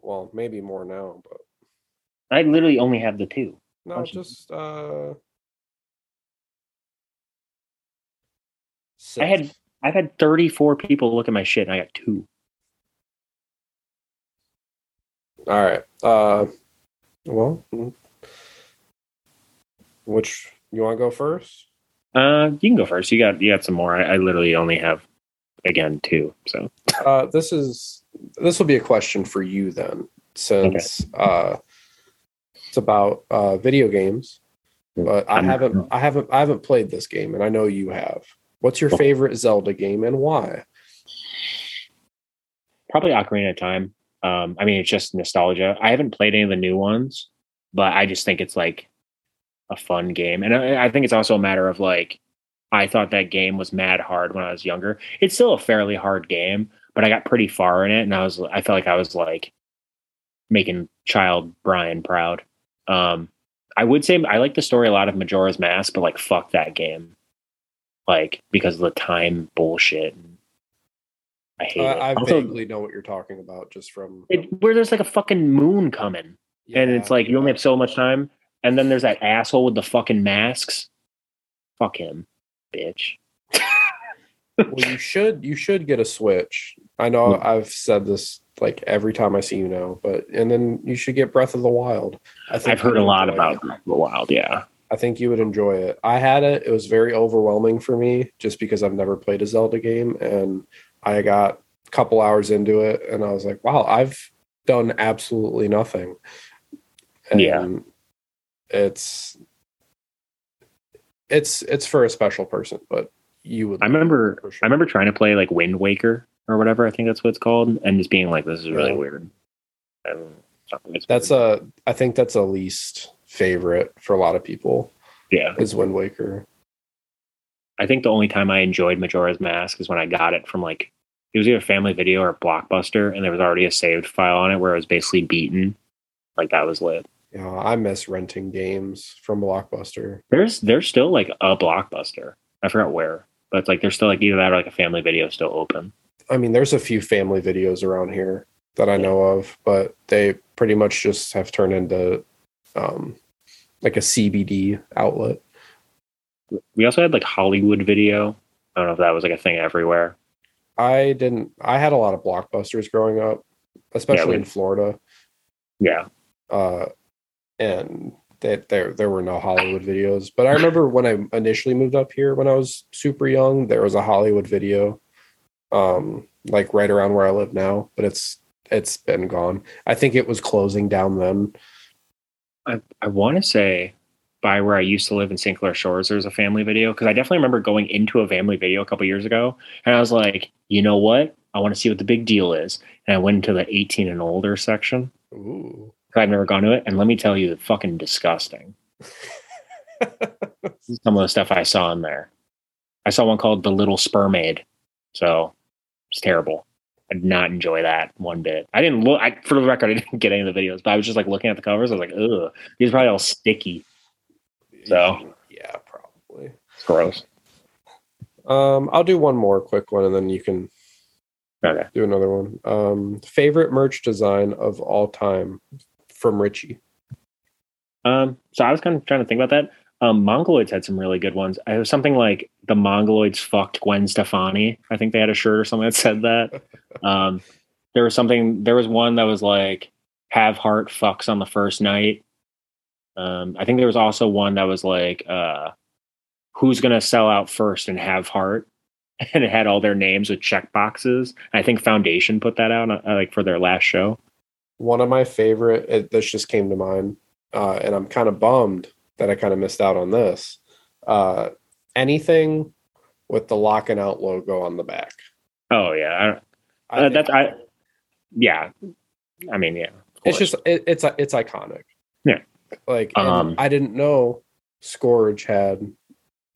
well maybe more now but I literally only have the two. no just uh I had I've had 34 people look at my shit and I got two. All right. Uh, well, mm. Which you want to go first? Uh, you can go first. You got you got some more. I, I literally only have again two. So Uh, this is this will be a question for you then, since uh, it's about uh, video games. But I haven't I haven't I haven't played this game, and I know you have. What's your favorite Zelda game and why? probably Ocarina of Time. Um, I mean, it's just nostalgia. I haven't played any of the new ones, but I just think it's like a fun game, and I, I think it's also a matter of like I thought that game was mad hard when I was younger. It's still a fairly hard game, but I got pretty far in it, and I was I felt like I was like making child Brian proud. Um, I would say I like the story a lot of Majora's Mask, but like fuck that game, like because of the time bullshit. I hate it. Uh, I Also- vaguely know what you're talking about, just from it, where there's like a fucking moon coming. And it's Yeah, like you only have so much time. And then there's that asshole with the fucking masks. Fuck him bitch. Well you should you should get a switch. I know i've said this like every time i see you now but and then you should get breath of the wild. I i've heard a lot about it. Breath of the wild yeah. I think you would enjoy it. I had it. It was very overwhelming for me just because i've never played a zelda game and i got a couple hours into it and i was like wow i've done absolutely nothing. And Yeah. it's it's it's for a special person but you would i remember for i remember trying to play like wind waker or whatever i think that's what it's called and just being like this is really Yeah. weird and That's weird. a I think that's a least favorite for a lot of people yeah is Wind Waker. i think the only time i enjoyed majora's mask is when i got it from like it was either a family video or blockbuster and there was already a saved file on it where it was basically beaten like that was lit Yeah, I miss renting games from Blockbuster. There's there's still like a blockbuster. I forgot where, but it's like there's still like either that or like a family video still open. I mean, there's a few family videos around here that I know of, but they pretty much just have turned into um, like a CBD outlet. We also had like Hollywood video. I don't know if that was like a thing everywhere. I didn't. I had a lot of blockbusters growing up, especially we- in Florida. Yeah. uh, and that there there were no Hollywood videos. But I remember when I initially moved up here when I was super young, there was a Hollywood video, um, like right around where I live now. But it's it's been gone. I think it was closing down then. I, I want to say by where I used to live in St. Clair Shores, there's a family video because I definitely remember going into a family video a couple years ago, and I was like, you know what? I want to see what the big deal is, and I went into the 18 and older section. Ooh. I've never gone to it, and let me tell you, it's fucking disgusting. Some of the stuff I saw in there. I saw one called The Little Spermaid, so it's terrible. I did not enjoy that one bit. I didn't look. I, for the record, I didn't get any of the videos, but I was just like looking at the covers. I was like, ugh, these are probably all sticky. So? yeah, probably. It's gross. Um, I'll do one more quick one, and then you can Okay. do another one. Um, favorite merch design of all time from Richie. Um, so I was kind of trying to think about that. Um, Mongoloids had some really good ones. It was something like the Mongoloids fucked Gwen Stefani. I think they had a shirt or something that said that. Um, there was something. There was one that was like "Have heart fucks on the first night." Um, I think there was also one that was like uh, "Who's gonna sell out first and have heart?" And it had all their names with check boxes. I think Foundation put that out uh, like for their last show. One of my favorite. It, this just came to mind, uh, and I'm kind of bummed that I kind of missed out on this. Uh, anything with the locking out logo on the back. Oh yeah, I, I uh, that's I. Yeah, I mean, yeah. it's just it, it's it's iconic. Yeah. Like Um, I didn't know Scourge had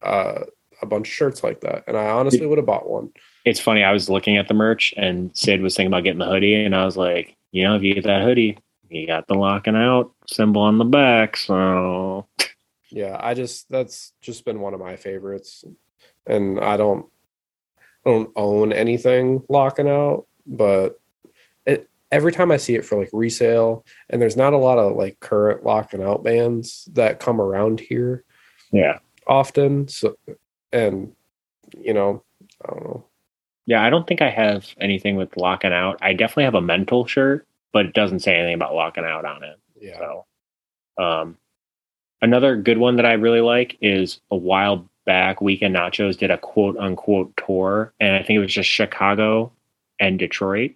uh, a bunch of shirts like that, and I honestly would have bought one. it's funny. I was looking at the merch, and Sid was thinking about getting the hoodie, and I was like, you know, if you get that hoodie, you got the locking out symbol on the back. So Yeah, I just that's just been one of my favorites, and I don't I don't own anything locking out, but it every time I see it for like resale, and there's not a lot of like current locking out bands that come around here yeah, often. So, and you know, I don't know. yeah. I don't think I have anything with locking out. I definitely have a mental shirt, but it doesn't say anything about locking out on it. Yeah, So, um, another good one that I really like is a while back, Weekend Nachos did a quote unquote tour, and I think it was just Chicago and Detroit,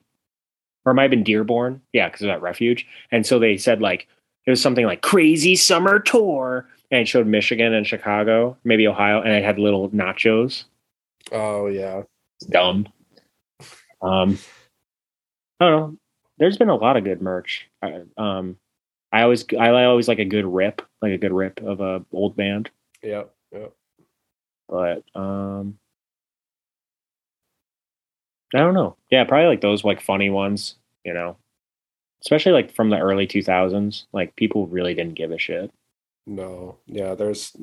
or it might have been Dearborn. Yeah, because of that refuge. And so they said like it was something like crazy summer tour, and it showed Michigan and Chicago, maybe Ohio, and it had little nachos. Oh yeah, It's dumb. Um, I don't know. There's been a lot of good merch. Um, I always I always like a good rip, like a good rip of a old band. yep, yep. But um, I don't know. Yeah, probably like those like funny ones. You know, especially like from the early 2000s. Like people really didn't give a shit. No, yeah. There's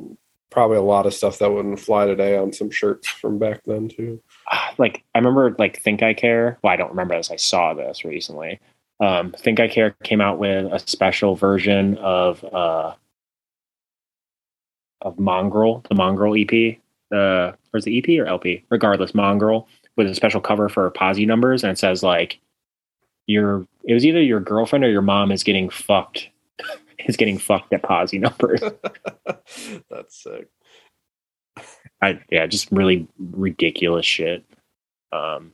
probably a lot of stuff that wouldn't fly today on some shirts from back then too. Ah, Like I remember like Think I Care. Well, I don't remember this. I saw this recently. Um, Think I Care came out with a special version of uh of Mongrel, the Mongrel EP. Uh, or is it EP or LP? Regardless, Mongrel with a special cover for Posi Numbers, and it says like your it was either your girlfriend or your mom is getting fucked is getting fucked at Posi Numbers. That's sick. I yeah, just really ridiculous shit. Um,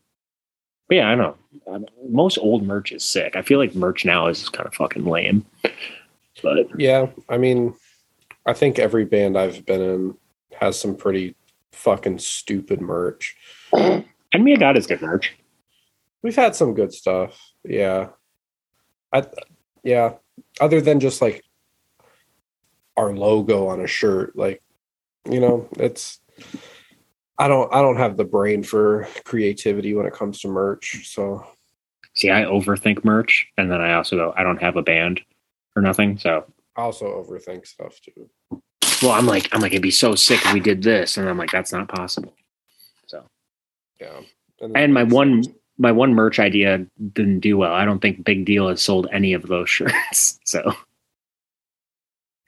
but yeah, I don't know. Um, Most old merch is sick. I feel like merch now is kind of fucking lame. But Yeah, I mean, I think every band I've been in has some pretty fucking stupid merch. Enemy of God is good merch. We've had some good stuff. Yeah. I yeah, other than just like our logo on a shirt like you know, it's I don't I don't have the brain for creativity when it comes to merch, so See, I overthink merch, and then I also go, I don't have a band or nothing. So, I also overthink stuff too. well, I'm like, I'm like, it'd be so sick if we did this, and I'm like, that's not possible. So, Yeah. and my one my one merch idea didn't do well. I don't think Big Deal has sold any of those shirts. So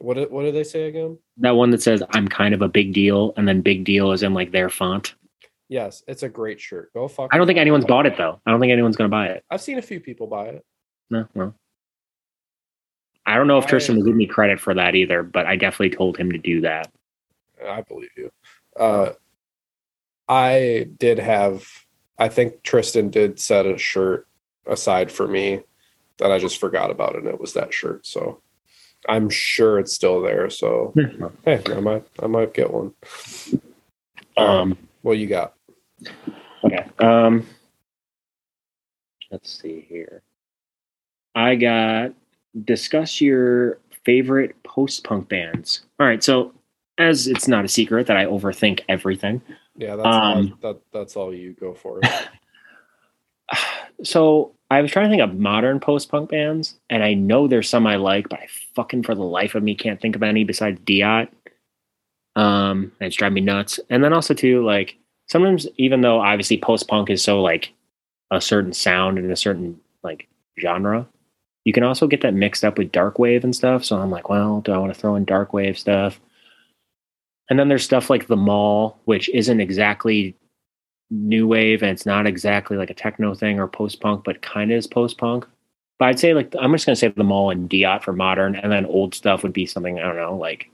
what what did they say again? that one that says I'm kind of a big deal, and then Big Deal is in like their font. Yes, it's a great shirt. Go fuck. I don't think anyone's bought it though. I don't think anyone's gonna buy it. I've seen a few people buy it. No, well. I don't know if I- Tristan will give me credit for that either, but I definitely told him to do that. I believe you. Uh, I did have. I think Tristan did set a shirt aside for me that I just forgot about, and it was that shirt. So I'm sure it's still there. So hey, I might I might get one. Um, What you got? okay. Um, let's see here. I got discuss your favorite post punk bands. All right, so as it's not a secret that I overthink everything. Yeah, that's Um, that, that's all you go for. so I was trying to think of modern post punk bands, and I know there's some I like, but I fucking for the life of me can't think of any besides Diät. Um, and it's driving me nuts. And then also too, like sometimes even though obviously post punk is so like a certain sound and a certain like genre, you can also get that mixed up with dark wave and stuff. So I'm like, well, do I want to throw in dark wave stuff? And then there's stuff like the mall, which isn't exactly new wave and it's not exactly like a techno thing or post punk, but kind of is post punk. But I'd say like I'm just gonna say the mall and Diät for modern, and then old stuff would be something I don't know, like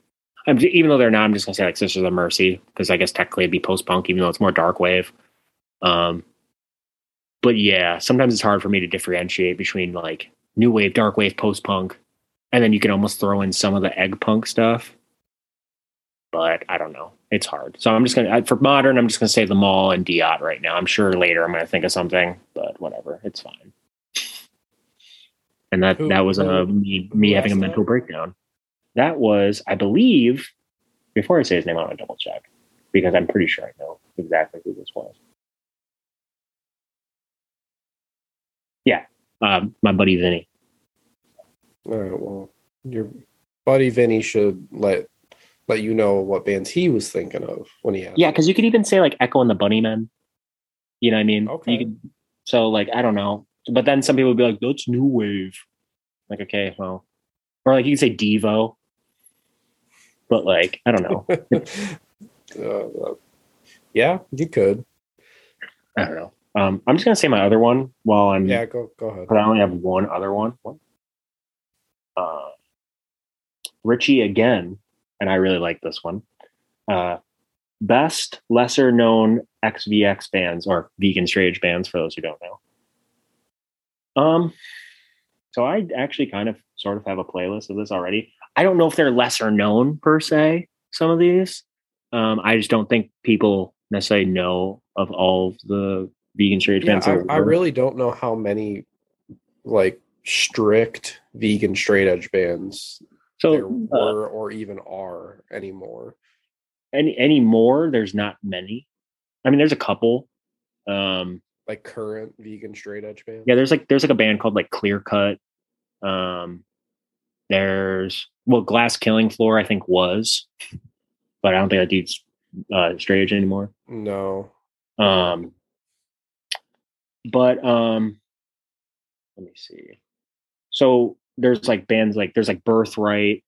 I'm even though they're not, I'm just gonna say like Sisters of Mercy because I guess technically it'd be post punk, even though it's more dark wave. Um, but yeah, sometimes it's hard for me to differentiate between like new wave, dark wave, post punk, and then you can almost throw in some of the egg punk stuff. But I don't know, it's hard. So I'm just gonna for modern, I'm just gonna say the mall and Diät right now. I'm sure later I'm gonna think of something, but whatever, it's fine. And that Who- that was who- uh, me me having a mental that? breakdown. That was, I believe, before I say his name, I want to double check because I'm pretty sure I know exactly who this was. Yeah, um, my buddy Vinny. All right. Well, your buddy Vinny should let let you know what bands he was thinking of when he had. Yeah, because you could even say like Echo and the Bunnymen. You know what I mean? Okay. You could. So like I don't know, but then some people would be like, "That's new wave." Like okay, well, or like you could say Devo. But like I don't know, uh, yeah, you could. I don't know. Um, I'm just gonna say my other one while I'm Yeah, go go ahead. but I only have one other one. One. Uh, Richie again and I really like this one. Uh, best lesser known XVX bands or vegan straight edge bands for those who don't know. Um, so I actually kind of sort of have a playlist of this already. I don't know if they're lesser known per se. Some of these, um, I just don't think people necessarily know of all the vegan straight edge Yeah, bands. I, I really don't know how many like strict vegan straight edge bands so there uh, or even are anymore. any any more. There's not many. I mean, there's a couple. Um, Like current vegan straight edge band. yeah, there's like there's like a band called like Clear Cut. Um, there's well, Glass Killing Floor, I think was, but I don't think that dude's uh, straight edge anymore. No. Um, but um, let me see. So there's like bands like there's like Birthright.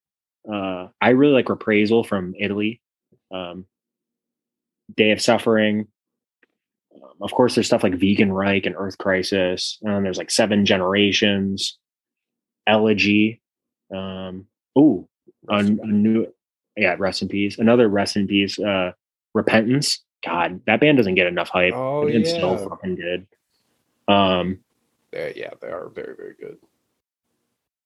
Uh, I really like Reprisal from Italy. Um, Day of Suffering. Um, of course, there's stuff like Vegan Reich and Earth Crisis. And then there's like Seven Generations, Elegy. Um, ooh, a, a new, yeah, rest in peace. Another rest in peace. Uh, Repentance. God, that band doesn't get enough hype. Oh It's yeah. so fucking good. Um, yeah, they are very, very good.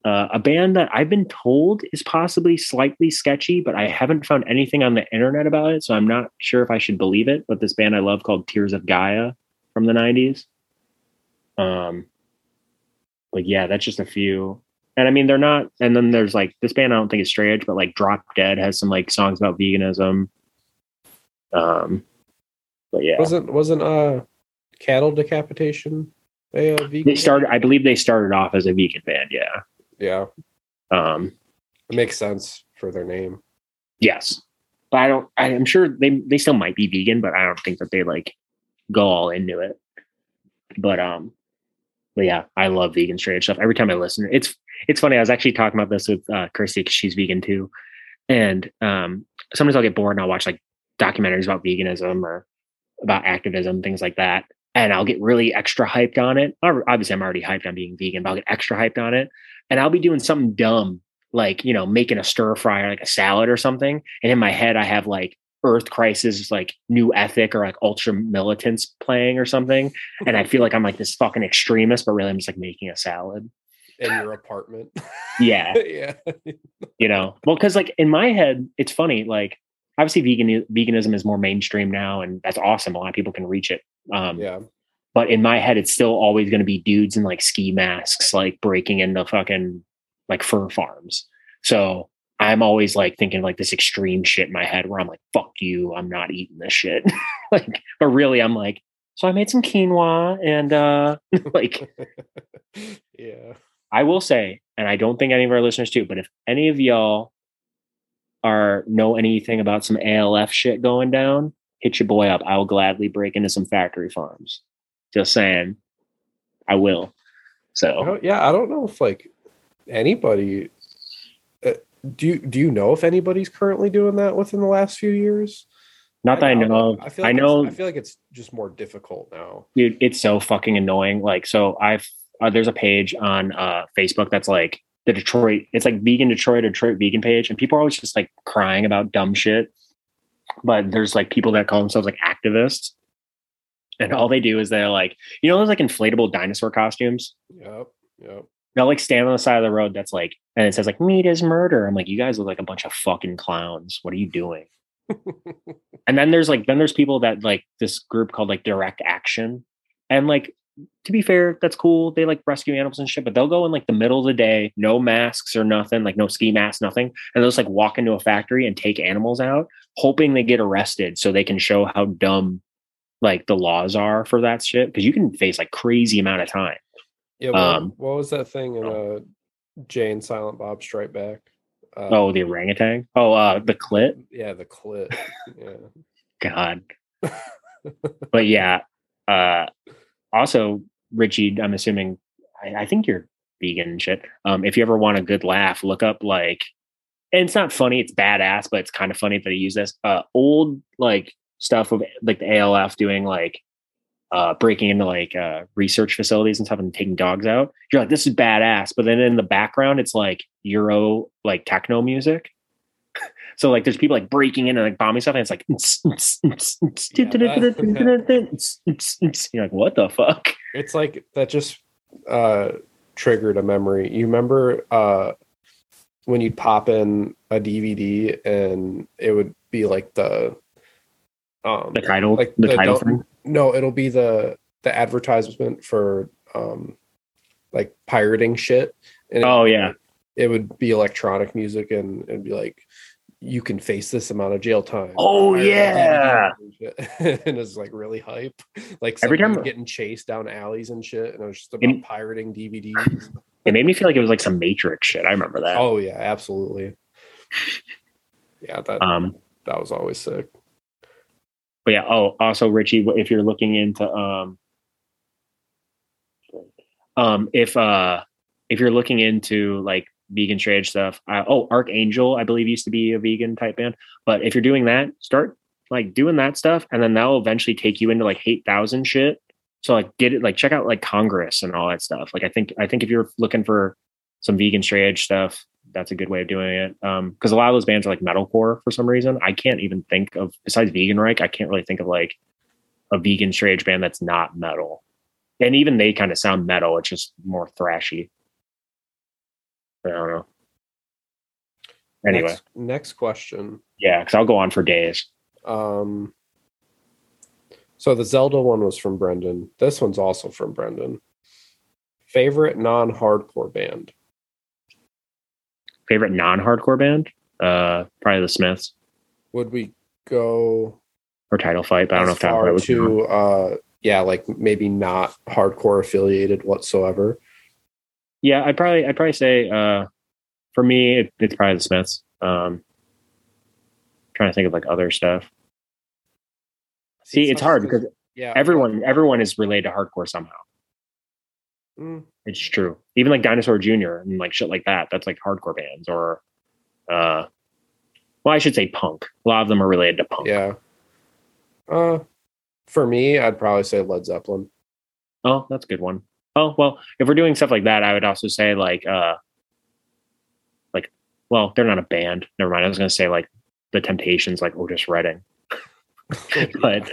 Uh, a band that I've been told is possibly slightly sketchy, but I haven't found anything on the internet about it, so I'm not sure if I should believe it. But this band I love called Tears of Gaia from the '90s. Um, but yeah, that's just a few. And I mean, they're not. And then there's like this band. I don't think is straight edge, but like Drop Dead has some like songs about veganism. Um, but yeah, Wasn't wasn't uh cattle decapitation a uh, vegan? they started. I believe they started off as a vegan band. Yeah. Yeah, Um, it makes sense for their name. Yes, but I don't. I, I'm sure they they still might be vegan, but I don't think that they like go all into it. But um, but yeah, I love vegan straight stuff. Every time I listen, it's it's funny. I was actually talking about this with uh, Kirsty because she's vegan too, and um, sometimes I'll get bored and I'll watch like documentaries about veganism or about activism, things like that. And I'll get really extra hyped on it. Obviously, I'm already hyped on being vegan, but I'll get extra hyped on it. And I'll be doing something dumb like you know making a stir fry or like a salad or something and in my head i have like earth crisis like new ethic or like ultramilitance playing or something and i feel like i'm like this fucking extremist but really i'm just like making a salad In your apartment. yeah yeah. you know well because like in my head it's funny like obviously vegan veganism is more mainstream now and that's awesome a lot of people can reach it um Yeah. but in my head it's still always going to be dudes in like ski masks like breaking into fucking like fur farms so i'm always like thinking like this extreme shit in my head where i'm like fuck you i'm not eating this shit like but really i'm like so i made some quinoa and uh like yeah. i will say and i don't think any of our listeners do but if any of y'all are know anything about some alf shit going down hit your boy up i will gladly break into some factory farms just saying i will so I yeah, I don't know if like anybody uh, do you do you know if anybody's currently doing that within the last few years? Not that I, don't know of. I feel I like know, it's, I feel like it's just more difficult now. dude, it's so fucking annoying. Like, so I've uh, there's a page on uh, Facebook that's like the Detroit. It's like vegan Detroit, Detroit vegan page, and people are always just like crying about dumb shit. But there's like people that call themselves like activists, and all they do is they're like, you know, those like inflatable dinosaur costumes. Yep. Yep. They'll like stand on the side of the road that's like, and it says like meat is murder. I'm like, you guys look like a bunch of fucking clowns. What are you doing? and then there's like then there's people that like this group called like direct action and like to be fair that's cool they like rescue animals and shit but they'll go in like the middle of the day no masks or nothing like no ski masks nothing and they'll just like walk into a factory and take animals out hoping they get arrested so they can show how dumb like the laws are for that shit because you can face like crazy amount of time Yeah. What, Um, what was that thing in uh Jay and Silent Bob Strike Back? Uh, oh the orangutan oh uh the clit yeah, the clit. yeah. God. but yeah. Uh also, Richie, I'm assuming I, I think you're vegan and shit. Um, if you ever want a good laugh, look up like and it's not funny, it's badass, but it's kind of funny that they use this. Uh old like stuff of like the ALF doing like uh breaking into like uh research facilities and stuff and taking dogs out. You're like, this is badass. But then in the background, it's like Euro like techno music. So like there's people like breaking in and like bombing stuff, and it's like you're like, what the fuck? It's like that just uh triggered a memory. You remember uh when you'd pop in a DVD and it would be like the um The title, like the, title don't- thing. No, it'll be the the advertisement for um like pirating shit. And it- Oh yeah, it would be electronic music and it'd be like you can face this amount of jail time. Oh, yeah. and it's like really hype. Like Every time- getting chased down alleys and shit, and it was just about In- pirating DVDs. It made me feel like it was like some Matrix shit. I remember that. oh yeah, absolutely. Yeah, that Um, that was always sick. but yeah. Oh, also Richie, if you're looking into um, um, if uh, if you're looking into like vegan edge stuff, uh, oh, Archangel, I believe used to be a vegan type band. But if you're doing that, start like doing that stuff, and then that'll eventually take you into like H8000 shit. So like get it, like check out like Congress and all that stuff. Like I think I think if you're looking for some vegan straight edge stuff, that's a good way of doing it. Um, because a lot of those bands are like metalcore for some reason. I can't even think of besides Vegan Reich, I can't really think of like a vegan straight edge band that's not metal. And even they kind of sound metal. It's just more thrashy. I don't know. Anyway, Next, next question. yeah, because I'll go on for days. Um, so the Zelda one was from Brendan. This one's also from Brendan. Favorite non-hardcore band? Favorite non-hardcore band? Uh, probably the Smiths Would we go or Title Fight. But I don't know if that far was to uh yeah, like maybe not hardcore affiliated whatsoever. Yeah, I'd probably I'd probably say uh, for me it, it's probably the Smiths. Um, trying to think of like other stuff. See, it's hard because yeah, everyone everyone is related to hardcore somehow. Mm, It's true. Even like Dinosaur Jr. and like shit like that. That's like hardcore bands or uh well, I should say punk. A lot of them are related to punk. yeah. Uh for me, I'd probably say Led Zeppelin. Oh, that's a good one. Oh, well, if we're doing stuff like that, I would also say like uh like well, they're not a band. Never mind. I was gonna say like the Temptations, like Otis Redding. but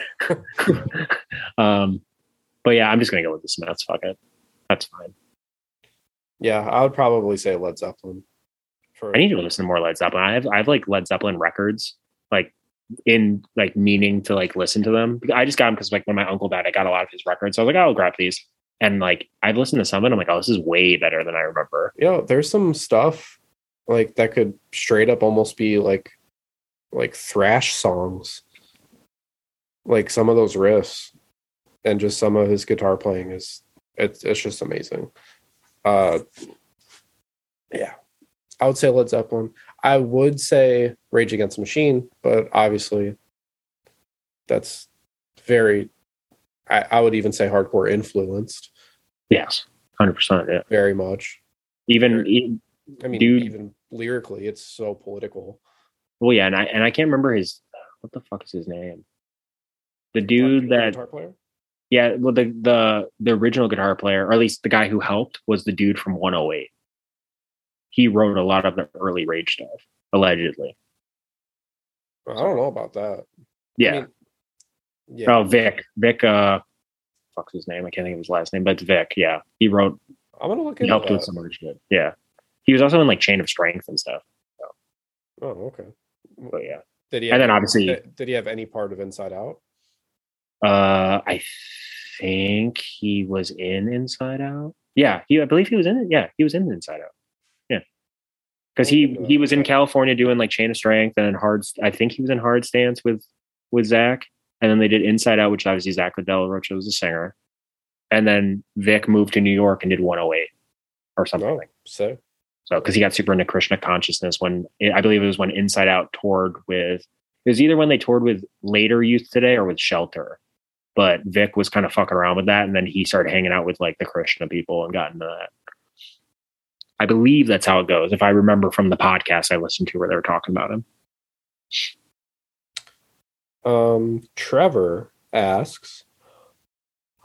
um but yeah, I'm just gonna go with the Smiths. Fuck it. That's fine. yeah, I would probably say Led Zeppelin. For I need to listen to more Led Zeppelin. I have I have like Led Zeppelin records, like in like meaning to like listen to them. I just got them because like when my uncle died, I got a lot of his records. So I was like, oh, I'll grab these. And like I've listened to some of it. I'm like, oh, this is way better than I remember. Yo, there's some stuff like that could straight up almost be like like thrash songs. Like some of those riffs and just some of his guitar playing is it's it's just amazing. Uh yeah. I would say Led Zeppelin. I would say Rage Against the Machine, but obviously that's very I, I would even say hardcore influenced Yes, hundred percent. Yeah. very much. Even e- I mean, Dude. even lyrically, it's so political. well, yeah, and I and I can't remember his what the fuck is his name. The dude that guitar player. yeah, well the the the original guitar player, or at least the guy who helped, was the dude from 108. He wrote a lot of the early Rage stuff, allegedly. I don't know about that. Yeah. I mean, yeah. Oh, Vic. Vic. Uh, fuck's his name? I can't think of his last name, but it's Vic. Yeah, he wrote. I'm gonna look He into helped with some other shit. Yeah, he was also in like Chain of Strength and stuff. Oh, okay. But yeah, Did he? And have- then obviously- did, did he have any part of Inside Out? Uh, I think he was in Inside Out. Yeah, he. I believe he was in it. Yeah, he was in Inside Out. Yeah, because he he was in California doing like Chain of Strength and Hard. I think he was in Hard Stance with with Zach, and then they did Inside Out, which obviously Zach de la Rocha was the singer, and then Vic moved to New York and did 108 or something like. so So, because he got super into Krishna consciousness when I believe it was when Inside Out toured with, it was either when they toured with later Youth Today or with Shelter. But Vic was kind of fucking around with that. And then he started hanging out with like the Krishna people and got into that. I believe that's how it goes. If I remember from the podcast I listened to where they were talking about him. um, Trevor asks,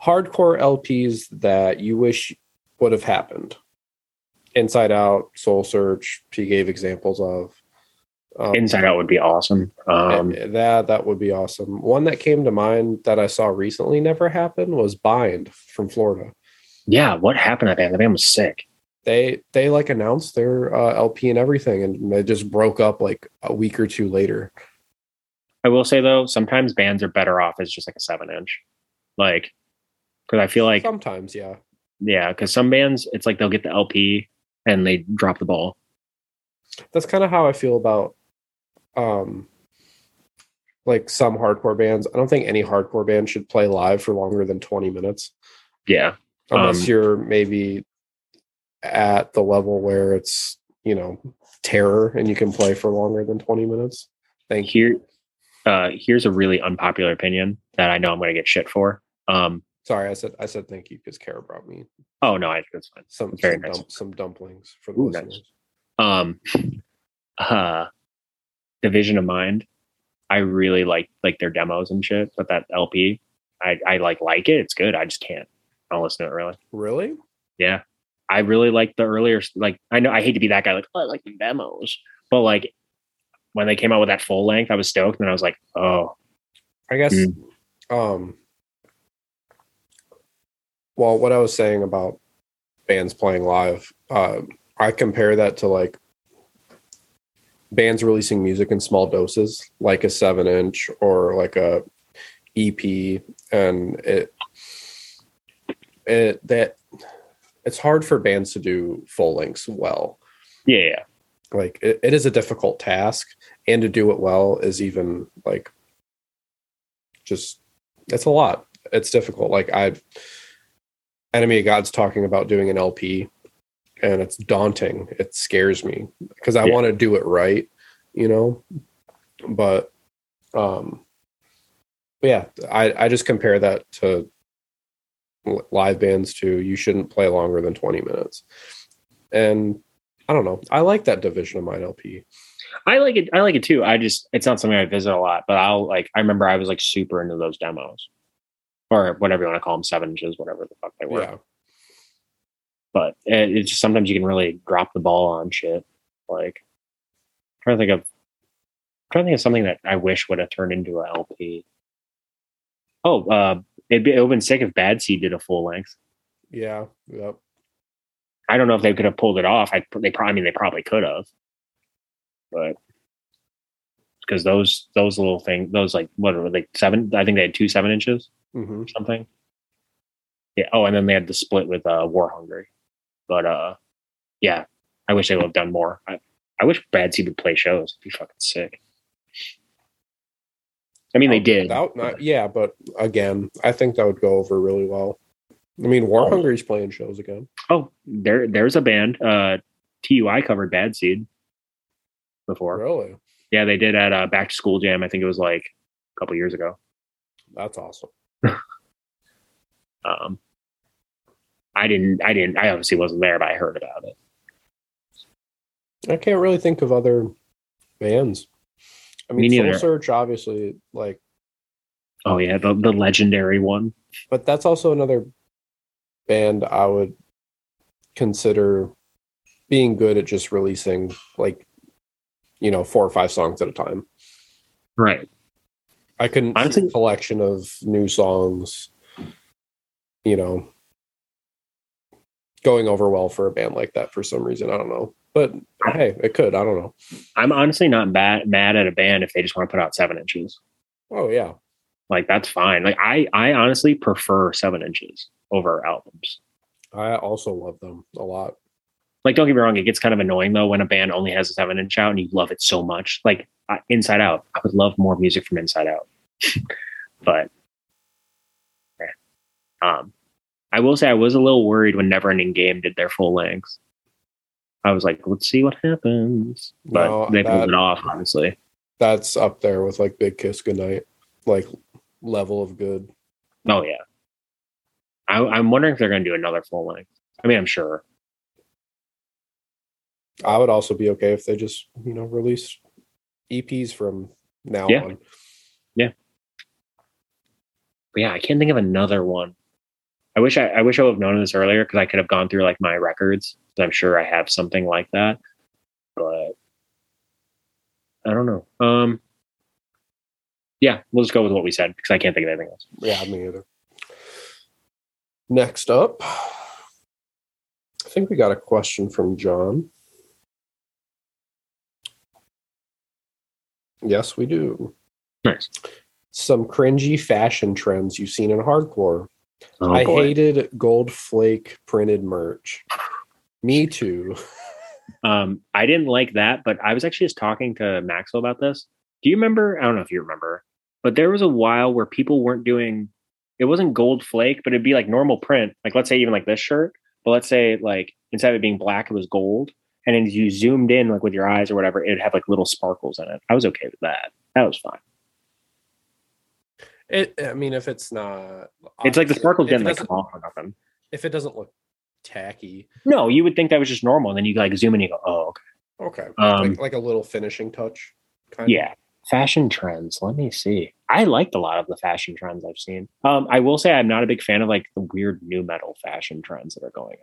hardcore LPs that you wish would have happened. Inside Out, Soul Search. He gave examples of. Um, Inside Out would be awesome. Um, eh, that that would be awesome. One that came to mind that I saw recently never happened was Bind from Florida. yeah, what happened to that band? The band was sick. They they like announced their uh, LP and everything, and they just broke up like a week or two later. I will say though, sometimes bands are better off as just like a seven inch, like because I feel like Sometimes, yeah. yeah, because some bands it's like they'll get the LP and they drop the ball. That's kind of how I feel about um like some hardcore bands. I don't think any hardcore band should play live for longer than 20 minutes Yeah, unless Um, you're maybe at the level where it's, you know, terror and you can play for longer than 20 minutes. Thank you. uh, here's a really unpopular opinion that I know I'm going to get shit for. Um, Sorry, I said I said thank you because Kara brought me oh no, I think that's fine. some Very some, nice. dump- some dumplings for the Ooh, nice. Um, uh, Division of Mind. I really like like their demos and shit, but that LP, I I like like it. It's good. I just can't. I don't listen to it really. Really? Yeah. I really like the earlier like I know I hate to be that guy like oh, I like the demos. But like when they came out with that full length, I was stoked and I was like, oh, I guess Mm. um well what I was saying about bands playing live, uh I compare that to like bands releasing music in small doses, like a seven inch or like a EP and it it that it's hard for bands to do full lengths well. yeah, like it, it is a difficult task and to do it well is even like just it's a lot. It's difficult. Like i enemy of god's talking about doing an lp and it's daunting it scares me because i Yeah. want to do it right you know but um yeah i i just compare that to live bands too you shouldn't play longer than 20 minutes and I don't know. I like that division of mind LP. I like it. I like it too. I just it's not something I visit a lot, but I'll like. I remember I was like super into those demos, or whatever you want to call them, seven inches, whatever the fuck they were. Yeah. But it, it's just sometimes you can really drop the ball on shit. Like, I'm trying to think of, I'm trying to think of something that I wish would have turned into an LP. Oh, uh, it'd be it would have been sick if Bad Seed did a full length. Yeah. Yep. I don't know if they could have pulled it off. I they probably I mean they probably could have, but because those those little things, those like what were they seven? I think they had two seven inches hmm or something. Yeah. Oh, and then they had the split with uh, War Hungry, but uh, yeah, I wish they would have done more. I, I wish Bad Seed would play shows. It'd be fucking sick. I mean, they did. That, not, yeah, but again, I think that would go over really well. I mean, War Oh. Hungry's playing shows again. Oh, there there's a band. Uh, TUI covered Bad Seed before. Really? Yeah, they did at a Back to School Jam. I think it was like a couple years ago. That's awesome. Um, I didn't. I didn't. I obviously wasn't there, but I heard about it. I can't really think of other bands. I Me mean, Soul. Search, obviously, like, Oh yeah, the the legendary one. but that's also another band I would consider being good at just releasing like, you know, four or five songs at a time. Right. I couldn't see Honestly- a collection of new songs, you know, going over well for a band like that for some reason. I don't know. But hey, it could. I don't know. I'm honestly not bad, mad at a band if they just want to put out seven inches. Oh yeah. Like that's fine. Like I, I honestly prefer seven inches over albums. I also love them a lot. Like don't get me wrong, it gets kind of annoying though when a band only has a seven inch out and you love it so much. Like I, Inside Out, I would love more music from Inside Out, but eh. um, I will say I was a little worried when Neverending Game did their full lengths. I was like, let's see what happens, but No, they pulled it off. Honestly, That's up there with like Big Kiss Goodnight, like level of good. oh yeah. I, I'm wondering if they're going to do another full length. I mean, I'm sure. I would also be okay if they just, you know, release EPs from now Yeah. on. But yeah, I can't think of another one. I wish I, I wish I would have known this earlier because I could have gone through like my records. I'm sure I have something like that. But I don't know. Um, yeah, we'll just go with what we said because I can't think of anything else. Yeah, me either. Next up, I think we got a question from John. Yes, we do. Nice. Some cringy fashion trends you've seen in hardcore. Oh, I boy. hated gold flake printed merch. Me too. Um, I didn't like that, but I was actually just talking to Maxwell about this. Do you remember? I don't know if you remember, but there was a while where people weren't doing. It wasn't gold flake, but it'd be like normal print. Like let's say even like this shirt, but let's say like instead of it being black, it was gold. And then you zoomed in like with your eyes or whatever, it'd have like little sparkles in it. I was okay with that. That was fine. It. I mean, if it's not, It's like the obviously, sparkles if it didn't like come off or nothing. If it doesn't look tacky, No, you would think that was just normal. And then you like zoom in and you go, oh, okay. okay, Um, like like a little finishing touch. Kind of Yeah. Fashion trends. Let me see. I liked a lot of the fashion trends I've seen. Um, I will say I'm not a big fan of like the weird nu metal fashion trends that are going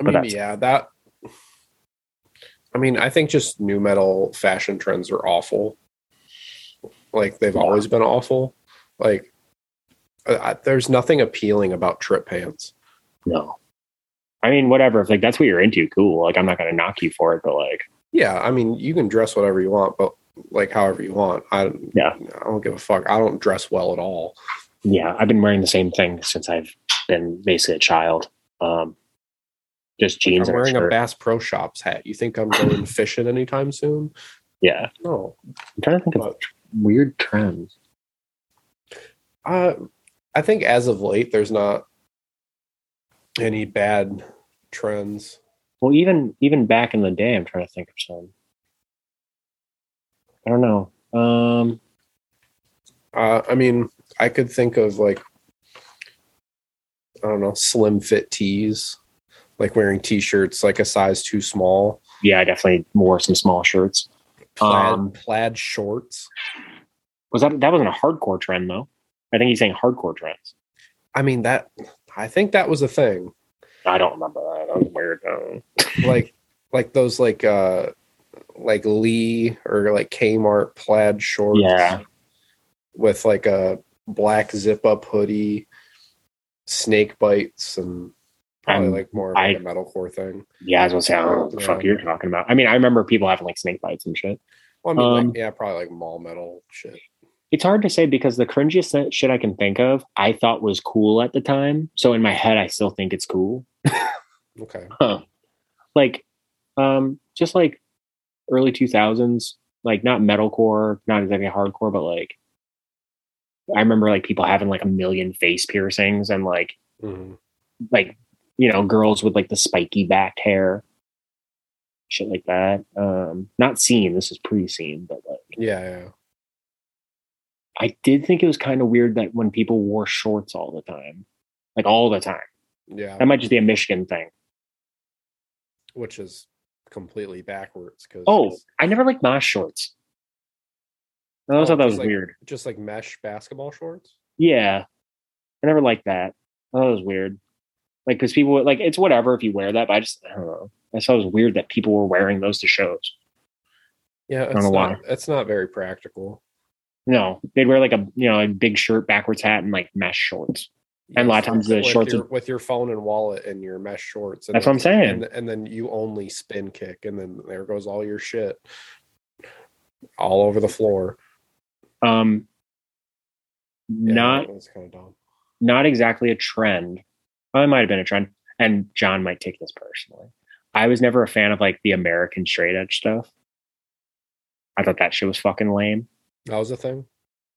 on. I mean, yeah, that. I mean, I think just nu metal fashion trends are awful. Like they've always been awful. Like, I, there's nothing appealing about trip pants. No. I mean, whatever. If like that's what you're into, cool. Like I'm not gonna knock you for it, but like Yeah, I mean, you can dress whatever you want, but like however you want. I Yeah. I don't give a fuck. I don't dress well at all. yeah, I've been wearing the same thing since I've been basically a child. Um just jeans I'm and wearing a shirt. Bass Pro Shops hat. You think I'm going fishing anytime soon? Yeah. No. I'm trying to think of But weird trends. uh, I think as of late, there's not any bad trends. Well, even even back in the day, I'm trying to think of some. I don't know. Um Uh, I mean, I could think of like, I don't know, slim fit tees, like wearing t-shirts like a size too small, yeah, I definitely wore some small shirts. Plaid, Um, plaid shorts. Was that that wasn't a hardcore trend though? I think he's saying hardcore trends. I mean that. I think that was a thing. I don't remember that. That was weird. though. Like, like those like uh, like Lee or like Kmart plaid shorts. Yeah. with like a black zip up hoodie, snake bites, and probably like more of like a metalcore thing. Yeah, I was gonna say I don't know what the fuck Yeah. you're talking about. I mean, I remember people having like snake bites and shit. Well, I mean, Um, like, yeah, probably like mall metal shit. It's hard to say because the cringiest shit I can think of, I thought was cool at the time. So in my head, I still think it's cool. Okay. Huh. Like, um, just like early two thousands, like not metalcore, not exactly hardcore, but like I remember like people having like a million face piercings and like hmm like you know girls with like the spiky backed hair, shit like that. Um, not seen. This is pre-seen, but like Yeah, yeah. I did think it was kind of weird that when people wore shorts all the time, like all the time. Yeah. That might just be a Michigan thing. Which is completely backwards because Oh, I never liked mosh shorts. I always Oh, thought that was like- weird. just like mesh basketball shorts. Yeah, I never liked that. I thought it was weird. Like, because people like it's whatever if you wear that, but I just I don't know. I thought it was weird that people were wearing those to shows. Yeah, know not, it's not very practical. No, they'd wear like a you know a big shirt, backwards hat, and like mesh shorts. And a lot of times the with shorts your, would- with your phone and wallet and your mesh shorts. And That's what I'm saying. And, and then you only spin kick, and then there goes all your shit all over the floor. Um, Yeah, not that's kind of dumb. not exactly a trend. Well, it might have been a trend, and John might take this personally. I was never a fan of like the American straight edge stuff. I thought that shit was fucking lame. That was a thing.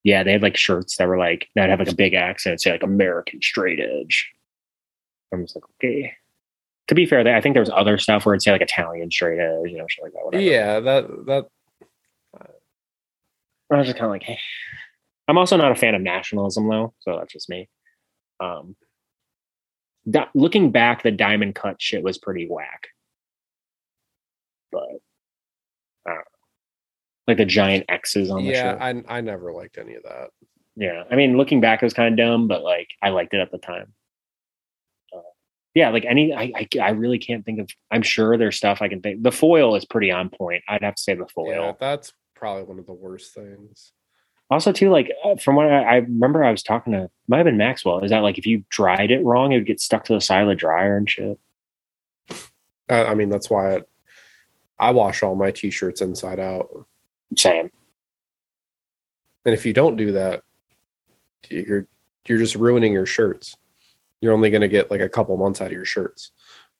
Yeah, they had like shirts that were like that have like a big accent, say like American straight edge. I'm just like, okay. To be fair, I think there was other stuff where it'd say like Italian straight edge, you know, shit like that. Whatever. Yeah, that that I was just kind of like, hey. I'm also not a fan of nationalism though, so that's just me. Um, di- looking back, the diamond cut shit was pretty whack, but I don't know. like the giant X's on the yeah, shirt. I I never liked any of that. yeah, I mean, looking back, it was kind of dumb, but like I liked it at the time. Uh, yeah, like any, I, I, I really can't think of. I'm sure there's stuff I can think. The foil is pretty on point. I'd have to say the foil. Yeah, that's probably one of the worst things. Also, too, like uh, from what I, I remember, I was talking to might have been Maxwell. Is that like if you dried it wrong, it would get stuck to the side of the dryer and shit? I, I mean, that's why I, I wash all my t-shirts inside out. Same. And if you don't do that, you're you're just ruining your shirts. You're only going to get like a couple months out of your shirts.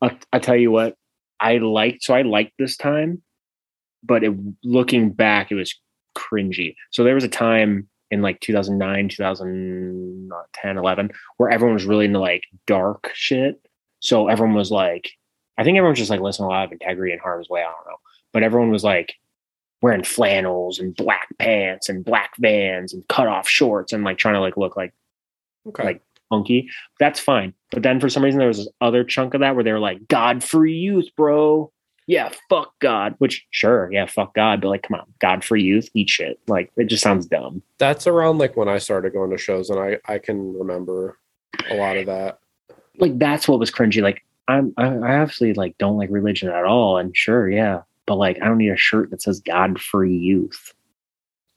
I, I tell you what, I liked. So I liked this time, but it, looking back, it was cringy. So there was a time in like 2009, 2010, 11, where everyone was really into like dark shit. So everyone was like, I think everyone was just like listening a lot of integrity and harm's way. I don't know. But everyone was like wearing flannels and black pants and black vans and cut off shorts and like trying to like look like Okay. Like, funky. That's fine. But then for some reason there was this other chunk of that where they were like, God free youth, bro. Yeah, fuck God. Which sure, yeah, fuck God. But like, come on, God free youth, eat shit. Like it just sounds dumb. that's around like when I started going to shows, and I I can remember a lot of that. Like that's what was cringy. Like I'm I, I obviously like don't like religion at all. And sure, yeah. But like I don't need a shirt that says God free youth.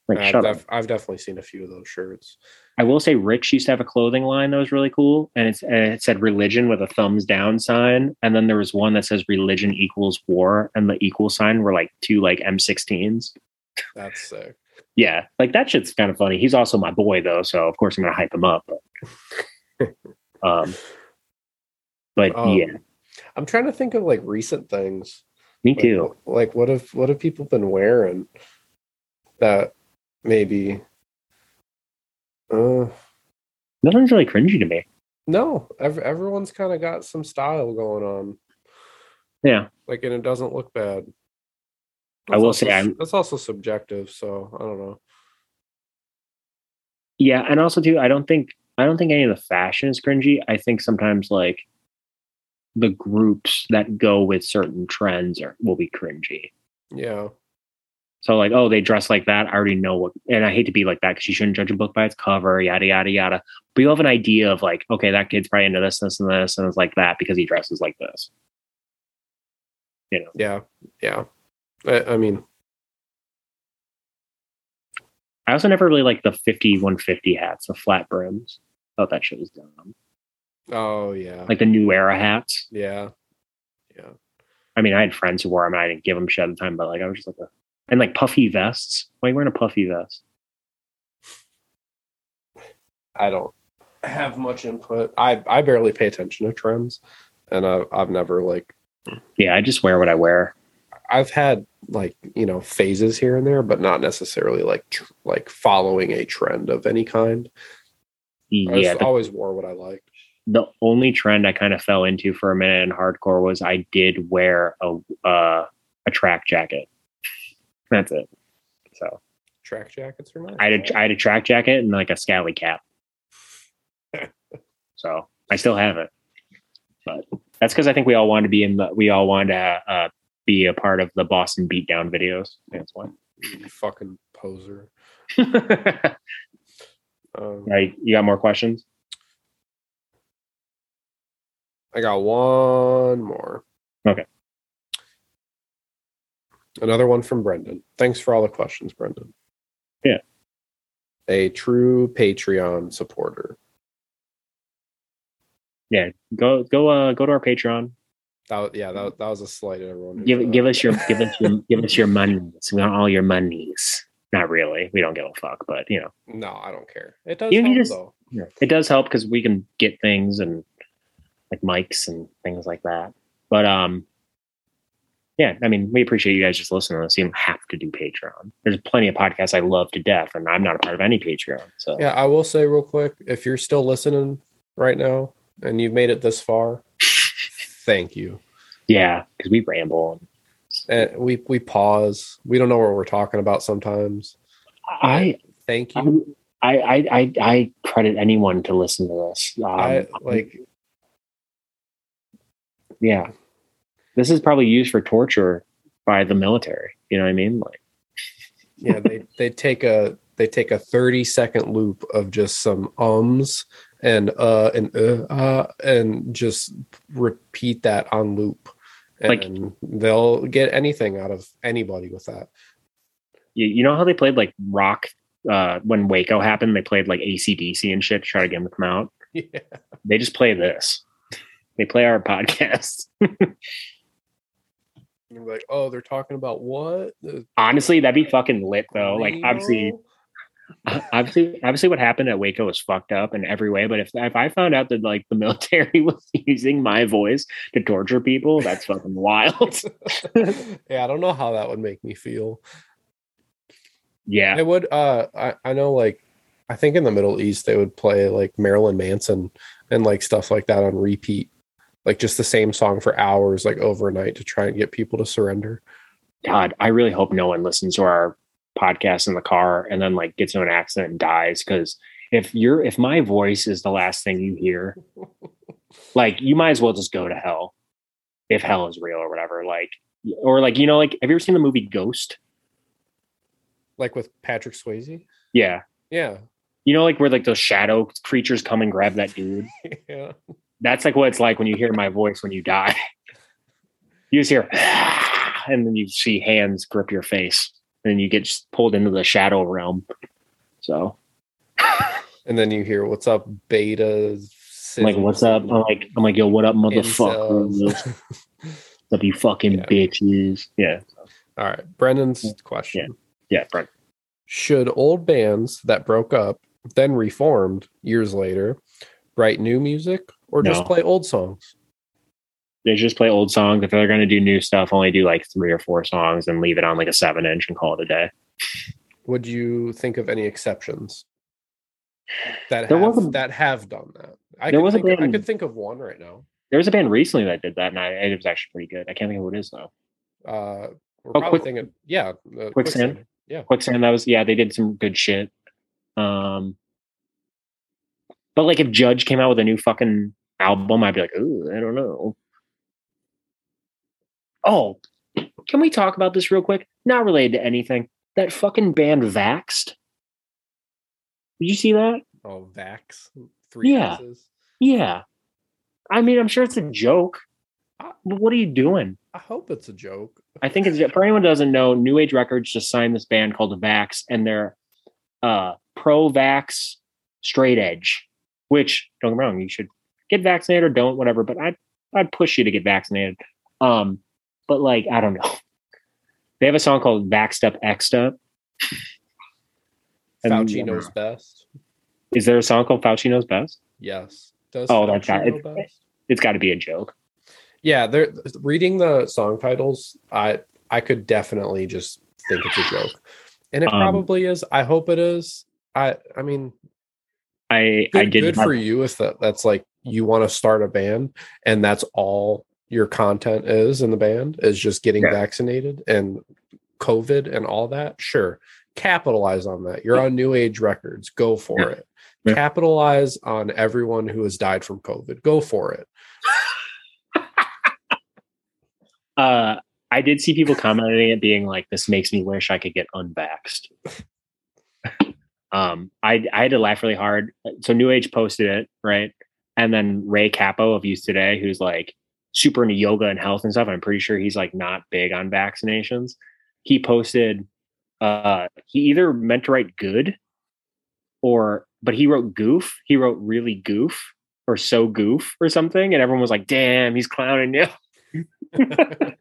Like I've, shut up. I've definitely seen a few of those shirts. I will say Rich used to have a clothing line that was really cool, and it's and it said religion with a thumbs down sign, and then there was one that says religion equals war, and the equal sign were like two like M16s. That's sick. Yeah, like that shit's kind of funny. He's also my boy though, so of course I'm gonna hype him up. But, um, but Um, yeah, I'm trying to think of like recent things. me Like, too. Like, what have what have people been wearing that maybe? Uh, Nothing's really cringy to me. no, ev- everyone's kind of got some style going on. Yeah, Like, and it doesn't look bad. I will also say I'm- that's also subjective. So I don't know. yeah, and also too, I don't think I don't think any of the fashion is cringy. I think sometimes like the groups that go with certain trends are will be cringy. Yeah, So like, oh, they dress like that. I already know what, and I hate to be like that because you shouldn't judge a book by its cover, yada yada yada. But you have an idea of like, okay, that kid's probably into this, this, and this, and it's like that because he dresses like this. You know, yeah, yeah. I, I mean, I also never really liked the fifty one fifty hats, the flat brims. I Thought that shit was dumb. oh yeah, Like the new era hats. yeah, yeah. I mean, I had friends who wore them. And I didn't give them shit at the time, but like I was just like, a, and like puffy vests. Why are you wearing a puffy vest? I don't have much input. I I barely pay attention to trends, and I've I've never like Yeah, I just wear what I wear. I've had like you know phases here and there, but not necessarily like tr- like following a trend of any kind. I Yeah, just the always wore what I liked. the only trend I kind of fell into for a minute in hardcore was I did wear a uh, a track jacket. That's it. So Track jackets are nice. I had a, I had a track jacket and like a scally cap. so I still have it, but that's because I think we all wanted to be in the we all wanted to uh, be a part of the Boston Beatdown videos. That's why. You fucking poser. Um, right, you got more questions? I got one more. Okay. Another one from Brendan. Thanks for all the questions, Brendan. Yeah. A true Patreon supporter. Yeah, go go uh go to our Patreon. That yeah, that, that was a slight at everyone. Give give us your give us your give us your monies. We want all your monies. Not really. We don't give a fuck, but you know, No, I don't care. It does You help just- though. it does help because we can get things and like mics and things like that. But um, yeah, I mean, we appreciate you guys just listening to us. You don't have to do Patreon. There's plenty of podcasts I love to death, and I'm not a part of any Patreon. So Yeah, I will say real quick, if you're still listening right now and you've made it this far, thank you. yeah, because we ramble. And we we pause. We don't know what we're talking about sometimes. I Thank you. I I I, I credit anyone to listen to this. Um, I like yeah, this is probably used for torture by the military. You know what I mean? Like, yeah, they they take a they take a 30 second loop of just some ums and uh and uh, uh and just repeat that on loop. And Like- they'll get anything out of anybody with that. You, you know how they played like rock uh, when Waco happened? They played like ACDC and shit to try to get them to come out. Yeah. They just play this. They play our podcast. You're like, oh, they're talking about what? Honestly, that'd be fucking lit though. Like obviously, obviously, obviously, what happened at Waco was fucked up in every way. But if if I found out that like the military was using my voice to torture people, that's fucking wild. yeah, I don't know how that would make me feel. yeah, It would uh I, I know like I think in the Middle East they would play like Marilyn Manson and like stuff like that on repeat. Like just the same song for hours, like overnight to try and get people to surrender. God, I really hope no one listens to our podcast in the car and then like gets into an accident and dies. Because if you're if my voice is the last thing you hear, like you might as well just go to hell if hell is real or whatever. Like or like you know, like have you ever seen the movie Ghost? Like with Patrick Swayze. Yeah. Yeah. You know, like where like those shadow creatures come and grab that dude. yeah. That's like what it's like when you hear my voice when you die. You just hear, ah, and then you see hands grip your face, and you get just pulled into the shadow realm. So, And then you hear what's up, beta. I'm like, what's up? I'm like, I'm like, yo, what up, motherfucker? What's up, you fucking Yeah. bitches? Yeah, All right. Brendan's question. yeah, yeah Brendan. Should old bands that broke up, then reformed years later, write new music or just play old songs? They just play old songs. If they're gonna do new stuff, only do like three or four songs and leave it on like a seven inch and call it a day. Would you think of any exceptions that There have, that have done that? I There could was think, I could think of one right now. There was a band recently that did that, and I, it was actually pretty good. I can't think of what it is though. Uh, we're Oh, probably Quick- thinking, yeah, uh, Quicksand? Yeah, Quicksand, that was yeah, they did some good shit. Um, but like if Judge came out with a new fucking album, I'd be like, ooh, I don't know. Oh, can we talk about this real quick? Not related to anything. That fucking band Vaxed. Did you see that? oh, Vax, three Yeah. Yeah. I mean, I'm sure it's a joke. Uh, But what are you doing? I hope it's a joke. I think it's for anyone who doesn't know, New Age Records just signed this band called Vax, and they're uh, pro-vax, straight edge. Which don't get me wrong, you should get vaccinated or don't, whatever. But I'd I'd push you to get vaccinated. Um, but like I don't know. They have a song called Vaxxed Up, X'd Up. And, Fauci knows best. Is there a song called Fauci Knows Best? Yes. Does Oh, that's Fauci got- know it- best? It's got to be a joke. Yeah, they're reading the song titles. I I could definitely just think it's a joke, and it Um, probably is. I hope it is. I I mean, I good, I did good for you if that that's like you want to start a band and that's all your content is in the band is just getting Yeah. vaccinated and COVID and all that. Sure, capitalize on that. You're on New Age Records. Go for Yeah. it. Yeah. Capitalize on everyone who has died from COVID. Go for it. uh I did see people commenting it being like, this makes me wish I could get unvaxxed. Um, I I had to laugh really hard. So New Age posted it, right? And then Ray Cappo of Youth of Today, who's like super into yoga and health and stuff. I'm pretty sure he's like not big on vaccinations. He posted uh he either meant to write good or but he wrote goof. He wrote really goof or so goof or something. And everyone was like, damn, he's clowning you.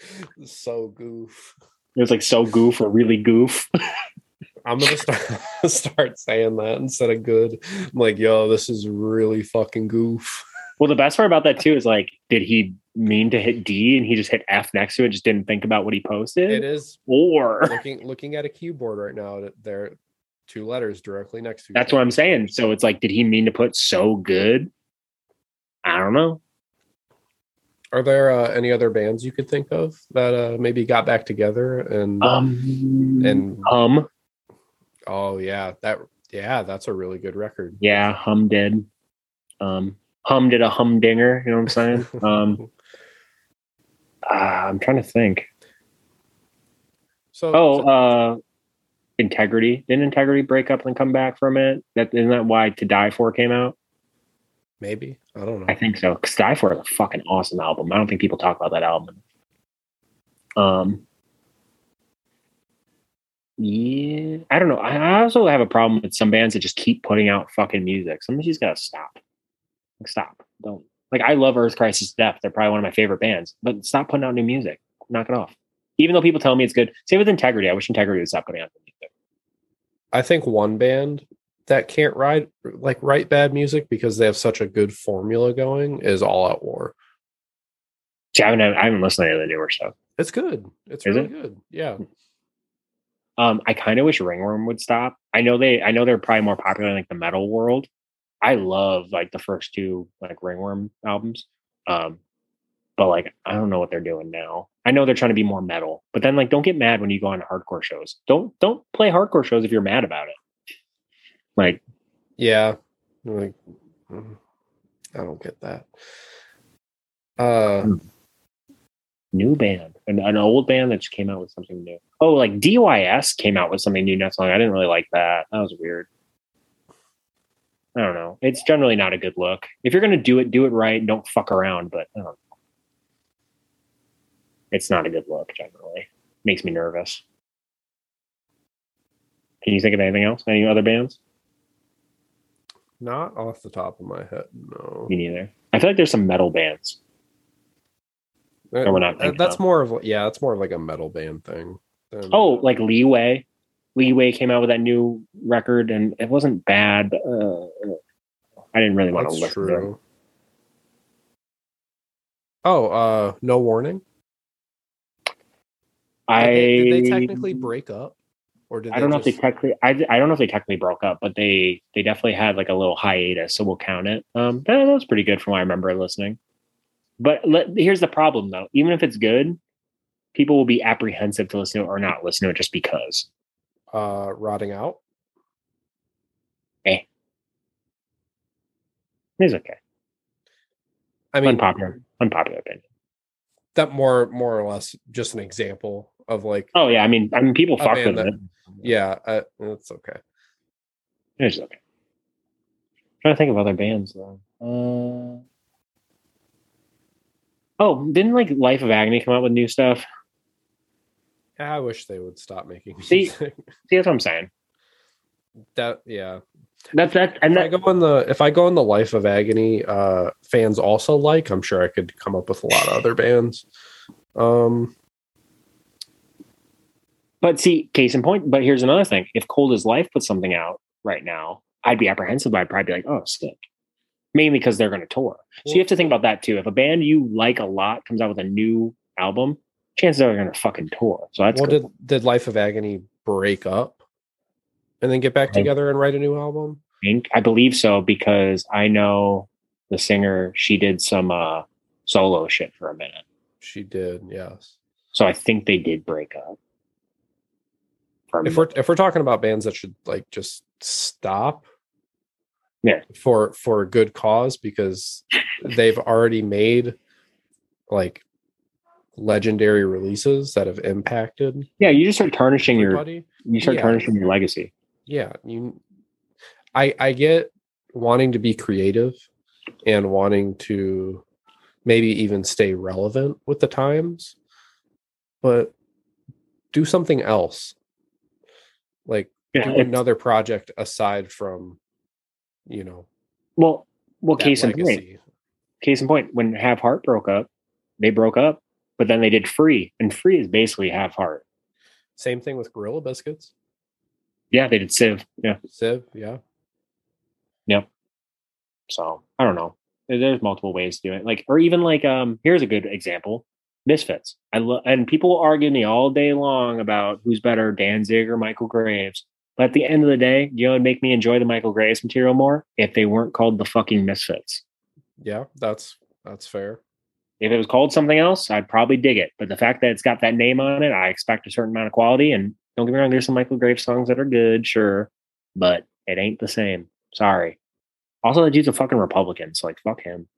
so goof. It was like so goof or really goof. I'm gonna start start saying that instead of good. I'm like, yo, this is really fucking goof. Well, the best part about that too is like, did he mean to hit D and he just hit F next to it, just didn't think about what he posted? It is Or looking looking at a keyboard right now. that There are two letters directly next to. that's what. I'm saying. So it's like, did he mean to put so good? I don't know. Are there uh, any other bands you could think of that uh, maybe got back together and Um, and Hum, oh yeah that yeah that's a really good record. yeah, Hum did. Um, Hum did a humdinger. You know what I'm saying? Um, uh, I'm trying to think. so Oh, uh, Integrity. Didn't Integrity break up and come back from it? That isn't that why To Die For came out? Maybe I don't know. I think so. Cause Die For is a fucking awesome album. I don't think people talk about that album. Um, yeah, I don't know. I also have a problem with some bands that just keep putting out fucking music. You just gotta stop. Like, stop. Don't like. I love Earth Crisis Death. They're probably one of my favorite bands. But stop putting out new music. Knock it off. Even though people tell me it's good. Same with Integrity. I wish Integrity would stop putting out new music. I think one band that can't write like write bad music because they have such a good formula going is All Out War. See, I haven't I haven't listened to any of the newer stuff. It's good. It's Is really it? good. Yeah. Hmm. Um, I kind of wish Ringworm would stop. I know they, I know they're probably more popular in like the metal world. I love like the first two like Ringworm albums. Um, but like I don't know what they're doing now. I know they're trying to be more metal, but then like don't get mad when you go on hardcore shows. Don't don't play hardcore shows if you're mad about it. Like Yeah. Like mm, I don't get that. Uh new band, an, an old band that just came out with something new. Oh, like DYS came out with something new not so long. I didn't really like that. That was weird. I don't know. It's generally not a good look. If you're gonna do it, do it right. Don't fuck around. But I don't know. it's not a good look. Generally, makes me nervous. Can you think of anything else? Any other bands? not off the top of my head. No. Me neither. I feel like there's some metal bands. Uh, we're not uh, that's of. more of yeah, that's more of like a metal band thing. Than- Oh, like Leeway. Leeway came out with that new record, and it wasn't bad. Uh, I didn't really want to that's listen to it. Oh, uh no warning. I Did they, did they technically break up? Or did I don't know if they technically. I, I don't know if they technically broke up, but they they definitely had like a little hiatus, so we'll count it. Um, that, that was pretty good from what I remember listening. But let, here's the problem, though. Even if it's good, people will be apprehensive to listen to it or not listen to it just because. uh rotting out. It's okay. I mean unpopular, unpopular opinion. that more more or less just an example of like Oh yeah, I mean, I mean, people fuck with that- it. yeah, uh, it's okay. It's okay. trying to think of other bands though. Uh, oh, didn't like Life of Agony come out with new stuff? I wish they would stop making See, music. See, that's what I'm saying. that yeah. That's that, and If I go on the if I go on the Life of Agony uh fans also like, I'm sure I could come up with a lot of other bands. Um but see, case in point. But here's another thing: if Cold as Life puts something out right now, I'd be apprehensive. But I'd probably be like, "Oh, sick." Mainly because they're going to tour. So you have to think about that too. If a band you like a lot comes out with a new album, chances are they're going to fucking tour. So that's well did did Life of Agony break up and then get back I- together and write a new album? think I believe so because I know the singer. She did some uh, solo shit for a minute, She did, yes. so I think they did break up. If we're if we're talking about bands that should like just stop Yeah. for for a good cause because they've already made like legendary releases that have impacted yeah, you just start tarnishing your everybody. you start Yeah. tarnishing your legacy. yeah you i i get wanting to be creative and wanting to maybe even stay relevant with the times but do something else like Yeah, do another project aside from you know well, well, case in point, case in point, when Have Heart broke up, they broke up, but then they did Free, and Free is basically half Heart. same thing with gorilla biscuits Yeah, they did Civ. Yeah, civ yeah Yep. so I don't know. There's multiple ways to do it. Like, or even like, um, here's a good example: Misfits. I love, and people will argue me all day long about who's better, Danzig or Michael Graves. But at the end of the day, you know, it'd make me enjoy the Michael Graves material more if they weren't called the fucking Misfits. yeah that's that's fair If it was called something else, I'd probably dig it. But the fact that it's got that name on it, I expect a certain amount of quality. And don't get me wrong, there's some Michael Graves songs that are good, sure, but it ain't the same. Sorry. Also, that dude's a fucking Republican, so like, fuck him.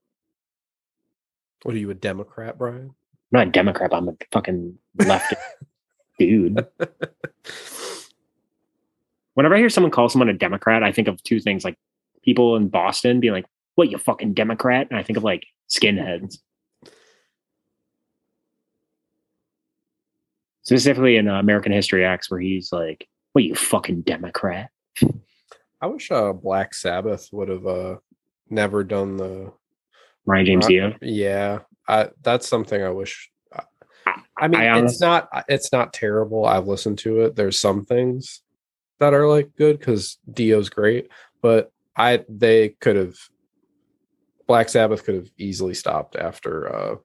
what are you a democrat brian I'm not a Democrat. I'm a fucking left dude. Whenever I hear someone call someone a Democrat, I think of two things like people in Boston being like, What you fucking Democrat? And I think of like skinheads. Specifically in uh, American History X, where he's like, What you fucking Democrat? I wish uh Black Sabbath would have uh never done the Ronnie James Uh, Dio. yeah. I that's something I wish I mean I it's not it's not terrible. I've listened to it. There's some things that are like good because Dio's great, but I they could have Black Sabbath could have easily stopped after uh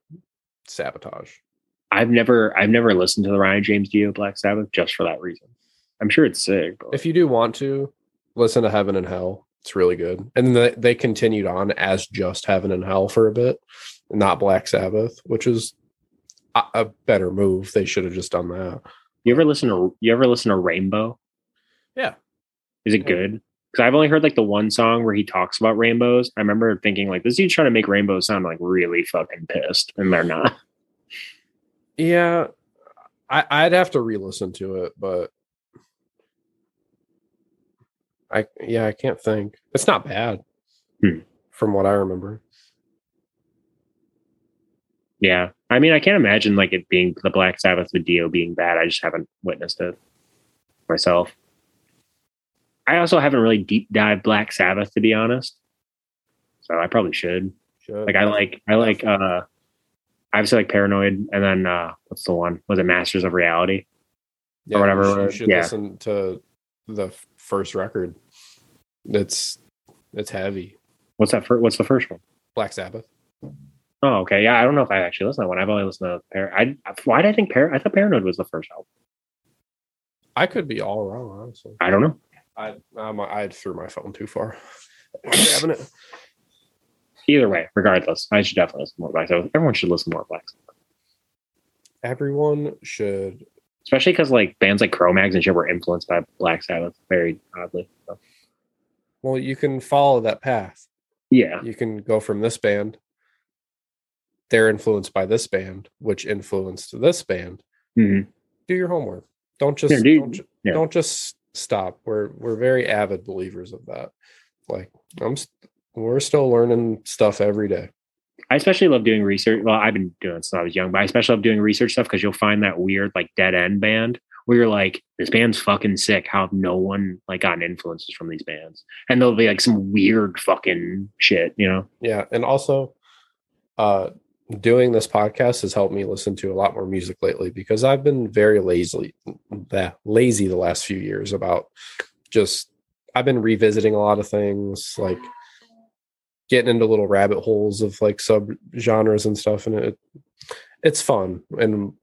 sabotage. I've never I've never listened to the Ronnie James Dio Black Sabbath just for that reason. I'm sure it's sick. But If you do want to listen to Heaven and Hell, it's really good. And they, they continued on as just Heaven and Hell for a bit, not Black Sabbath, which is a, a better move. They should have just done that. you ever listen to you ever listen to Rainbow? Yeah. Is it Yeah. good? Because I've only heard like the one song where he talks about rainbows. I remember thinking like this dude's trying to make rainbows sound like really fucking pissed, and they're not. Yeah, I, I'd have to re-listen to it, but I yeah, I can't think. It's not bad Hmm. from what I remember. Yeah, I mean, I can't imagine like it being the Black Sabbath with Dio being bad. I just haven't witnessed it myself. I also haven't really deep dived Black Sabbath to be honest, so I probably should. Should. Like I like I like uh obviously like Paranoid and then uh what's the one? Was it Masters of Reality? yeah, whatever You should, you should Yeah. listen to the first record. It's it's heavy. What's that? Fir- what's the first one? Black Sabbath. Oh, okay. Yeah, I don't know if I actually listened to that one. I've only listened to Par- I why did I think Par- I thought Paranoid was the first album. I could be all wrong, honestly. I don't know. I um, I threw my phone too far. Grabbing it. Either way, regardless, I should definitely listen more Black Sabbath. Everyone should listen more Black Sabbath, Everyone should. especially because like bands like Cro-Mags and shit were influenced by Black Sabbath very oddly. So, Well, you can follow that path. yeah, You can go from this band. They're influenced by this band, which influenced this band. Mhm. Do your homework. Don't just Yeah, do- don't, yeah. don't just stop. We're we're very avid believers of that. Like I'm, we're still learning stuff every day. I especially love doing research. Well, I've been doing it since I was young, but I especially love doing research stuff because you'll find that weird like dead end band where you're like, this band's fucking sick. How have no one like gotten influences from these bands? And there'll be like some weird fucking shit, you know? Yeah, and also, uh, doing this podcast has helped me listen to a lot more music lately because I've been very lazy, that lazy the last few years about just I've been revisiting a lot of things like getting into little rabbit holes of like sub genres and stuff, and it it's fun. And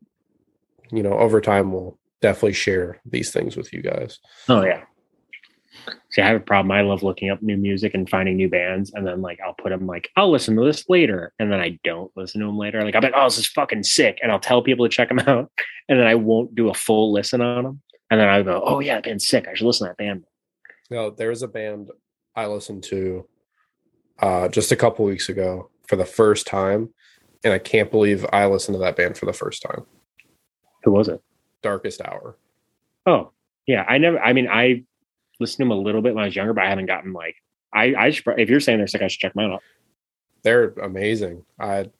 you know, over time, we'll definitely share these things with you guys. Oh yeah. See, I have a problem. I love looking up new music and finding new bands, and then like I'll put them like I'll listen to this later, and then I don't listen to them later. Like I'm like, oh, this is fucking sick, and I'll tell people to check them out, and then I won't do a full listen on them, and then I go, oh yeah, that band's sick. I should listen to that band. No, there's a band I listen to uh, just a couple weeks ago for the first time, and I can't believe I listened to that band for the first time. Who was it? Darkest Hour. Oh yeah, I never. I mean, I listened to them a little bit when I was younger, but I haven't gotten like I. I should, if you're saying they're sick, I should check mine out. They're amazing. I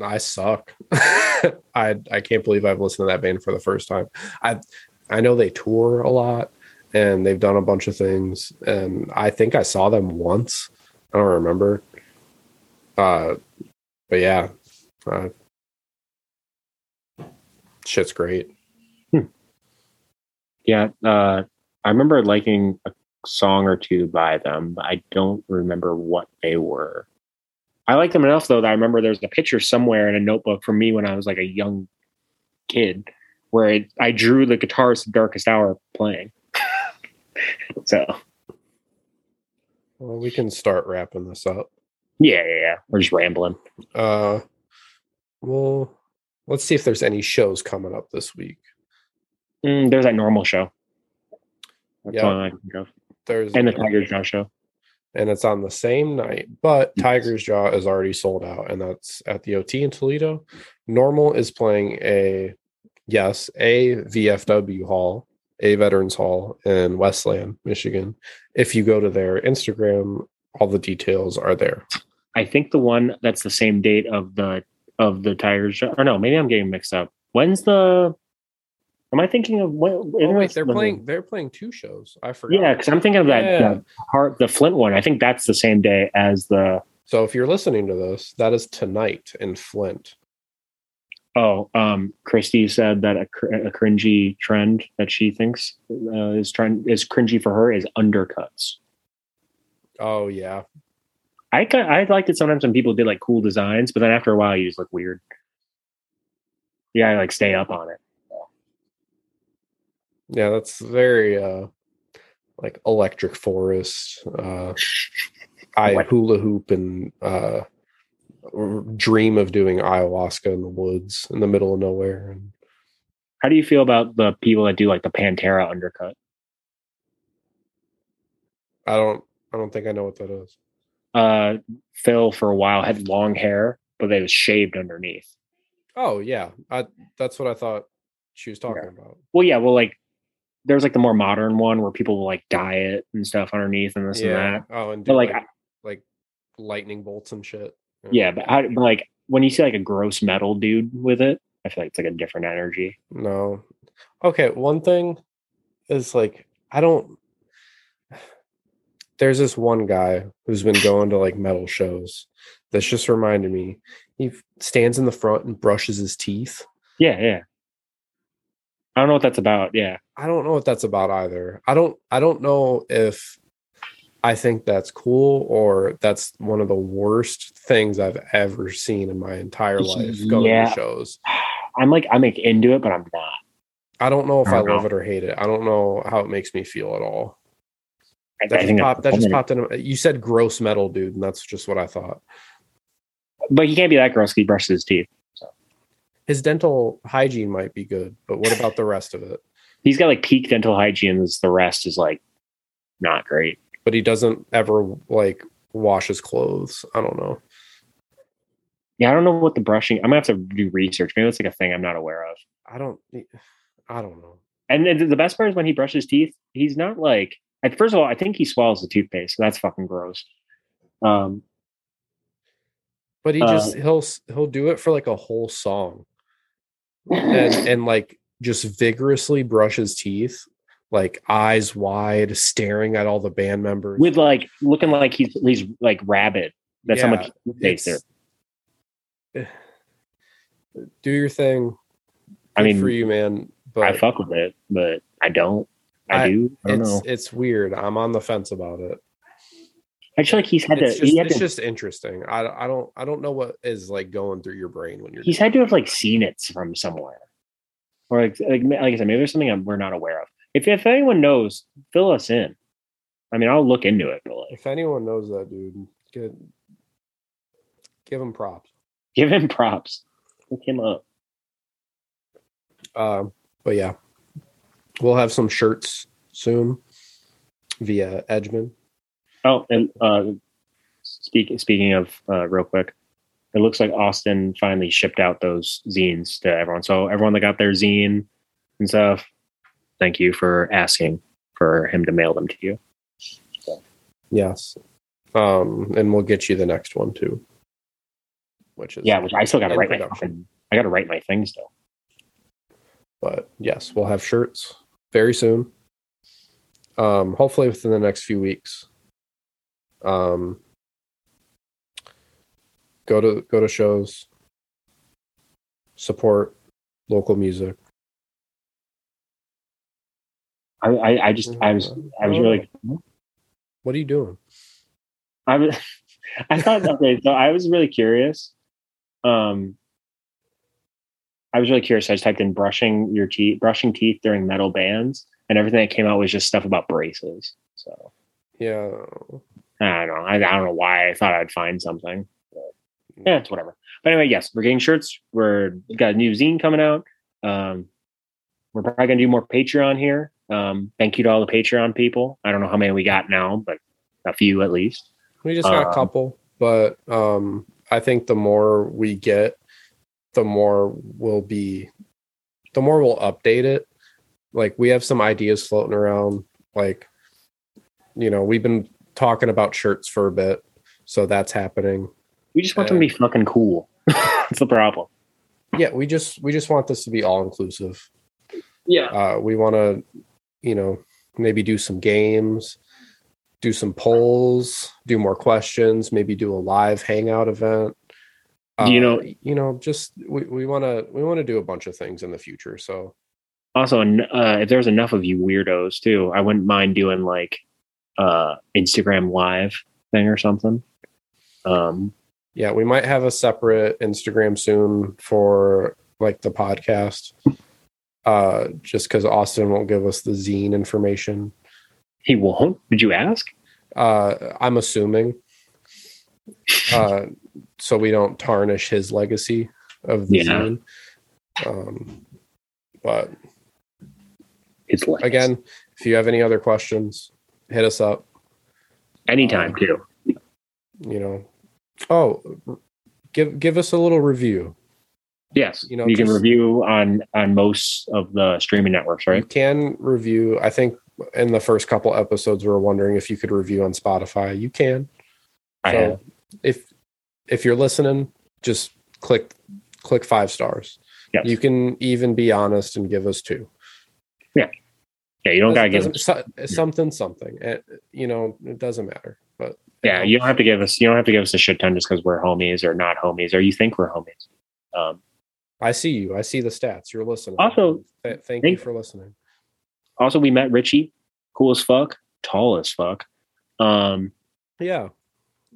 I suck. I I can't believe I've listened to that band for the first time. I I know they tour a lot and they've done a bunch of things, and I think I saw them once. I don't remember. Uh, but yeah, uh, shit's great. Yeah, uh, I remember liking a song or two by them, but I don't remember what they were. I like them enough though that I remember there's a picture somewhere in a notebook from me when I was like a young kid where it, I drew the guitarist Darkest Hour playing. so Well, we can start wrapping this up. yeah, yeah, yeah. We're just rambling. Uh, well, let's see if there's any shows coming up this week. Mm, there's that normal show. That's Yeah. all I can think of. There's And the Tigers Jaw show. and it's on the same night, but Yes. Tigers Jaw is already sold out, and that's at the OT in Toledo. Normal is playing a yes, a VFW hall, a Veterans Hall in Westland, Michigan. If you go to their Instagram, all the details are there. I think the one that's the same date of the of the Tigers. Or no, maybe I'm getting mixed up. When's the? Am I thinking of when? Oh, wait, they're the- playing. They're playing two shows. I forgot. Yeah, because I'm thinking of that, Yeah. part, the Flint one. I think that's the same day as the. So if you're listening to this, that is tonight in Flint. Oh, um, Christy said that a, cr- a cringy trend that she thinks uh, is trend is cringy for her is undercuts. Oh yeah, I I liked it sometimes when people did like cool designs, but then after a while you just look weird. Yeah, I like stay up on it. yeah, that's very uh like electric forest. Uh, I hula hoop and uh dream of doing ayahuasca in the woods in the middle of nowhere. And How do you feel about the people that do like the Pantera undercut? I don't, I don't think I know what that is. Uh, Phil for a while had long hair, but they was shaved underneath. Oh yeah, I that's what I thought she was talking Yeah. about. Well, yeah, well, like there's like the more modern one where people will like dye it and stuff underneath and this and that. Oh, and But, like, like I- like lightning bolts and shit. Yeah, but, but like when you see like a gross metal dude with it, I feel like it's like a different energy. No. Okay, one thing is like I don't there's this one guy who's been going to like metal shows that's just reminded me he stands in the front and brushes his teeth. Yeah, yeah. I don't know what that's about. Yeah. I don't know what that's about either. I don't I don't know if I think that's cool or that's one of the worst things I've ever seen in my entire life going Yeah. to shows. I'm like I'm like into it, but I'm not. I don't know if I I, love know. it or hate it. I don't know how it makes me feel at all. I, That I just think popped. That just popped in. You said gross metal, dude, and that's just what I thought. But he can't be that gross. He brushes his teeth. His dental hygiene might be good, but what about the rest of it? He's got like peak dental hygiene. The rest is like not great. But he doesn't ever like wash his clothes. I don't know. Yeah, I don't know what the brushing. I'm gonna have to do research. Maybe it's like a thing I'm not aware of. I don't. I don't know. And the best part is when he brushes teeth, he's not like. First of all, I think he swallows the toothpaste. So that's fucking gross. Um, But he Uh, just he'll he'll do it for like a whole song, and and like just vigorously brush his teeth, like eyes wide, staring at all the band members. with like looking like he's he's like rabid. That's how much toothpaste there. do your thing. I Good mean, for you, man. But I fuck with it, but I don't. I, I- do. I don't it's know. it's weird. I'm on the fence about it. I feel like he's had It's to. just had it's to just interesting. I I don't I don't know what is like going through your brain when you're. he's had to have like seen it from somewhere, or like like like I said, maybe there's something I'm, we're not aware of. If if anyone knows, fill us in. I mean, I'll look into it, but like, if anyone knows that dude, give give him props. give him props. Look him up. Um, but yeah, we'll have some shirts soon via Edgemen. Oh, and uh, speak, speaking of uh, real quick, it looks like Austin finally shipped out those zines to everyone. So everyone that got their zine and stuff, thank you for asking for him to mail them to you. Yes. Um, and we'll get you the next one too. Which is Yeah, which I still got to write my production. I got to write my things though. but yes, we'll have shirts very soon. Um, hopefully within the next few weeks. Um, go to go to shows, support local music. I, I, I just, I was, I was really, What are you doing? I was, I thought, okay, so I was really curious. Um, I was really curious. I just typed in brushing your teeth, brushing teeth during metal bands, and everything that came out was just stuff about braces. So Yeah, I don't know. I, I don't know why I thought I'd find something. But, yeah, it's whatever. But anyway, yes, we're getting shirts. We're we got a new zine coming out. Um, we're probably gonna do more Patreon here. Um, thank you to all the Patreon people. I don't know how many we got now, but a few at least. we just got Um, a couple, but um, I think the more we get, the more we'll be, the more we'll update it. like we have some ideas floating around. Like, you know, we've been talking about shirts for a bit, so that's happening. We just want them to be fucking cool. That's the problem. Yeah, we just we just want this to be all inclusive. Yeah. Uh, we want to, you know, maybe do some games, do some polls, do more questions, maybe do a live hangout event. You Uh, know- you know, just we we want to we want to do a bunch of things in the future. So Also, uh, if there's enough of you weirdos too, I wouldn't mind doing like uh Instagram live thing or something. Um, yeah, we might have a separate Instagram soon for like the podcast. Uh, just because Austin won't give us the zine information. he won't. Did you ask? Uh, I'm assuming. Uh, so we don't tarnish his legacy of the Yeah. zine. Um, but It's like again, if you have any other questions, hit us up. anytime too. You know, oh, give give us a little review. Yes, you know, you can review on on most of the streaming networks, right? You can review. I think in the first couple episodes, we were wondering if you could review on Spotify. You can. I So have. if if you're listening, just click click five stars. Yes. You can even be honest and give us two. Yeah, Yeah, you don't gotta give. Doesn't- so- something something. It, you know, it doesn't matter. But Yeah, you don't have to give us. You don't have to give us a shit ton just because we're homies or not homies or you think we're homies. Um, I see you. I see the stats. You're listening. Also, Th- thank you for listening. also, we met Richie, cool as fuck, tall as fuck. Um, Yeah,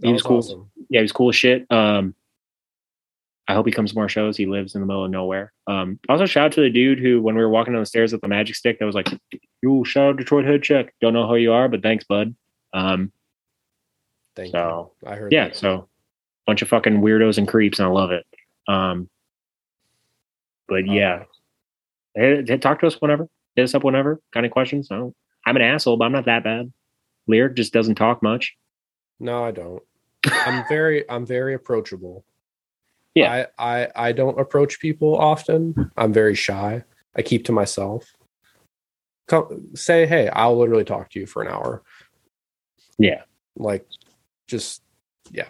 He was cool. yeah, he was cool as shit. Um, I hope he comes to more shows. He lives in the middle of nowhere. Um, also, shout out to the dude who, when we were walking down the stairs with the magic stick, that was like, "You shout out Detroit Hood Check." Don't know who you are, but thanks, bud. Um, Thank so you. I heard. yeah, that. so bunch of fucking weirdos and creeps, and I love it. Um, but oh. yeah, Hey, talk to us whenever. Hit us up whenever. Got any questions? I don't, I'm an asshole, but I'm not that bad. Lyric just doesn't talk much. No, I don't. I'm very I'm very approachable. Yeah. I, I I don't approach people often. I'm very shy. I keep to myself. Come say, hey, I'll literally talk to you for an hour. Yeah. Like just yeah.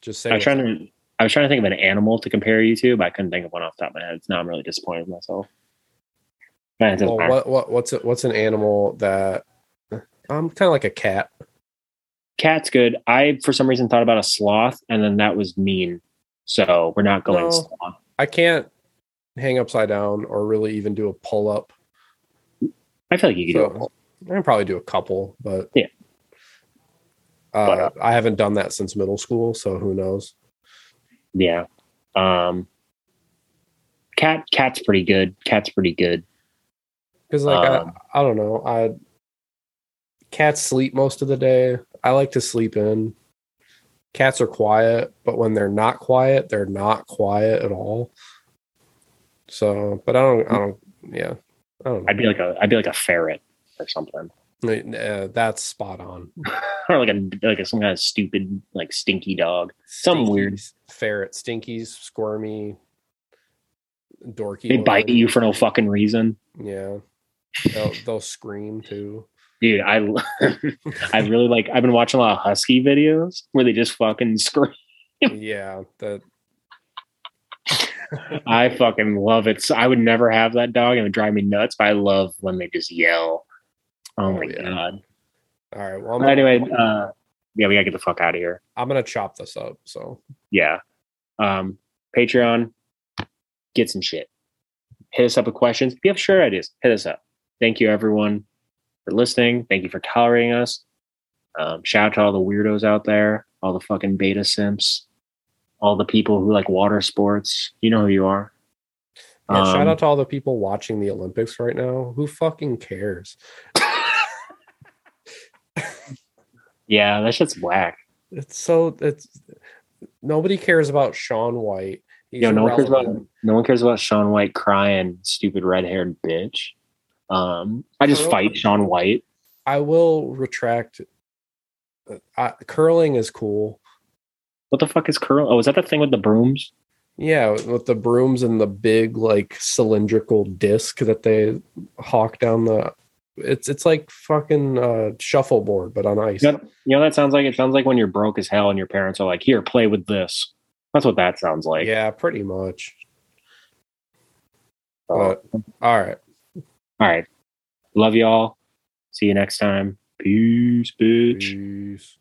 Just say I'm trying to I was trying to think of an animal to compare you to, but I couldn't think of one off the top of my head. Now I'm really disappointed in myself. Well, what what what's it what's an animal that I'm kind of like a cat. Cat's good. I for some reason thought about a sloth, and then that was mean. So we're not going No. sloth. I can't hang upside down or really even do a pull up. I feel like you could do So I can probably do a couple, but Yeah. Uh, But, uh, I haven't done that since middle school, so who knows? Yeah. Um. Cat. Cat's pretty good. Cat's pretty good. Because like Um, I, I don't know, I cats sleep most of the day. I like to sleep in. Cats are quiet, but when they're not quiet, they're not quiet at all. So, but I don't, I don't, yeah, I don't know. I'd be like a. I'd be like a ferret or something, Uh, that's spot on. or like a like a, some kind of stupid like stinky dog. Something weird. Ferret, stinkies, squirmy, dorky. They bite you for no fucking reason. Yeah, they'll, they'll scream too. Dude, I I really like I've been watching a lot of husky videos where they just fucking scream. Yeah, that I fucking love it. So I would never have that dog and it would drive me nuts, but I love when they just yell. Oh, Oh, my yeah. god. all right. Well, I'm, anyway, uh yeah, we gotta get the fuck out of here. I'm gonna chop this up. So Yeah. Um Patreon, get some shit. Hit us up with questions. If you have sure ideas, hit us up. Thank you everyone for listening. Thank you for tolerating us. Um, shout out to all the weirdos out there, all the fucking beta simps, all the people who like water sports. You know who you are. yeah, shout Um, out to all the people watching the Olympics right now. Who fucking cares? Yeah, that shit's whack. It's so it's nobody cares about Shaun White. He's Yo, no one cares about no one cares about Shaun White crying, stupid red haired bitch. Um, I just Curl- fight Shaun White. I will retract. Uh, curling is cool. What the fuck is curl? Oh, is that the thing with the brooms? Yeah, with the brooms and the big like cylindrical disc that they hawk down the. It's it's like fucking uh, shuffleboard, but on ice. You know, you know that sounds like? It sounds like when you're broke as hell and your parents are like, "Here, play with this." That's what that sounds like. yeah, pretty much. So, But all right. all right. Love y'all. See you next time. Peace, bitch. Peace.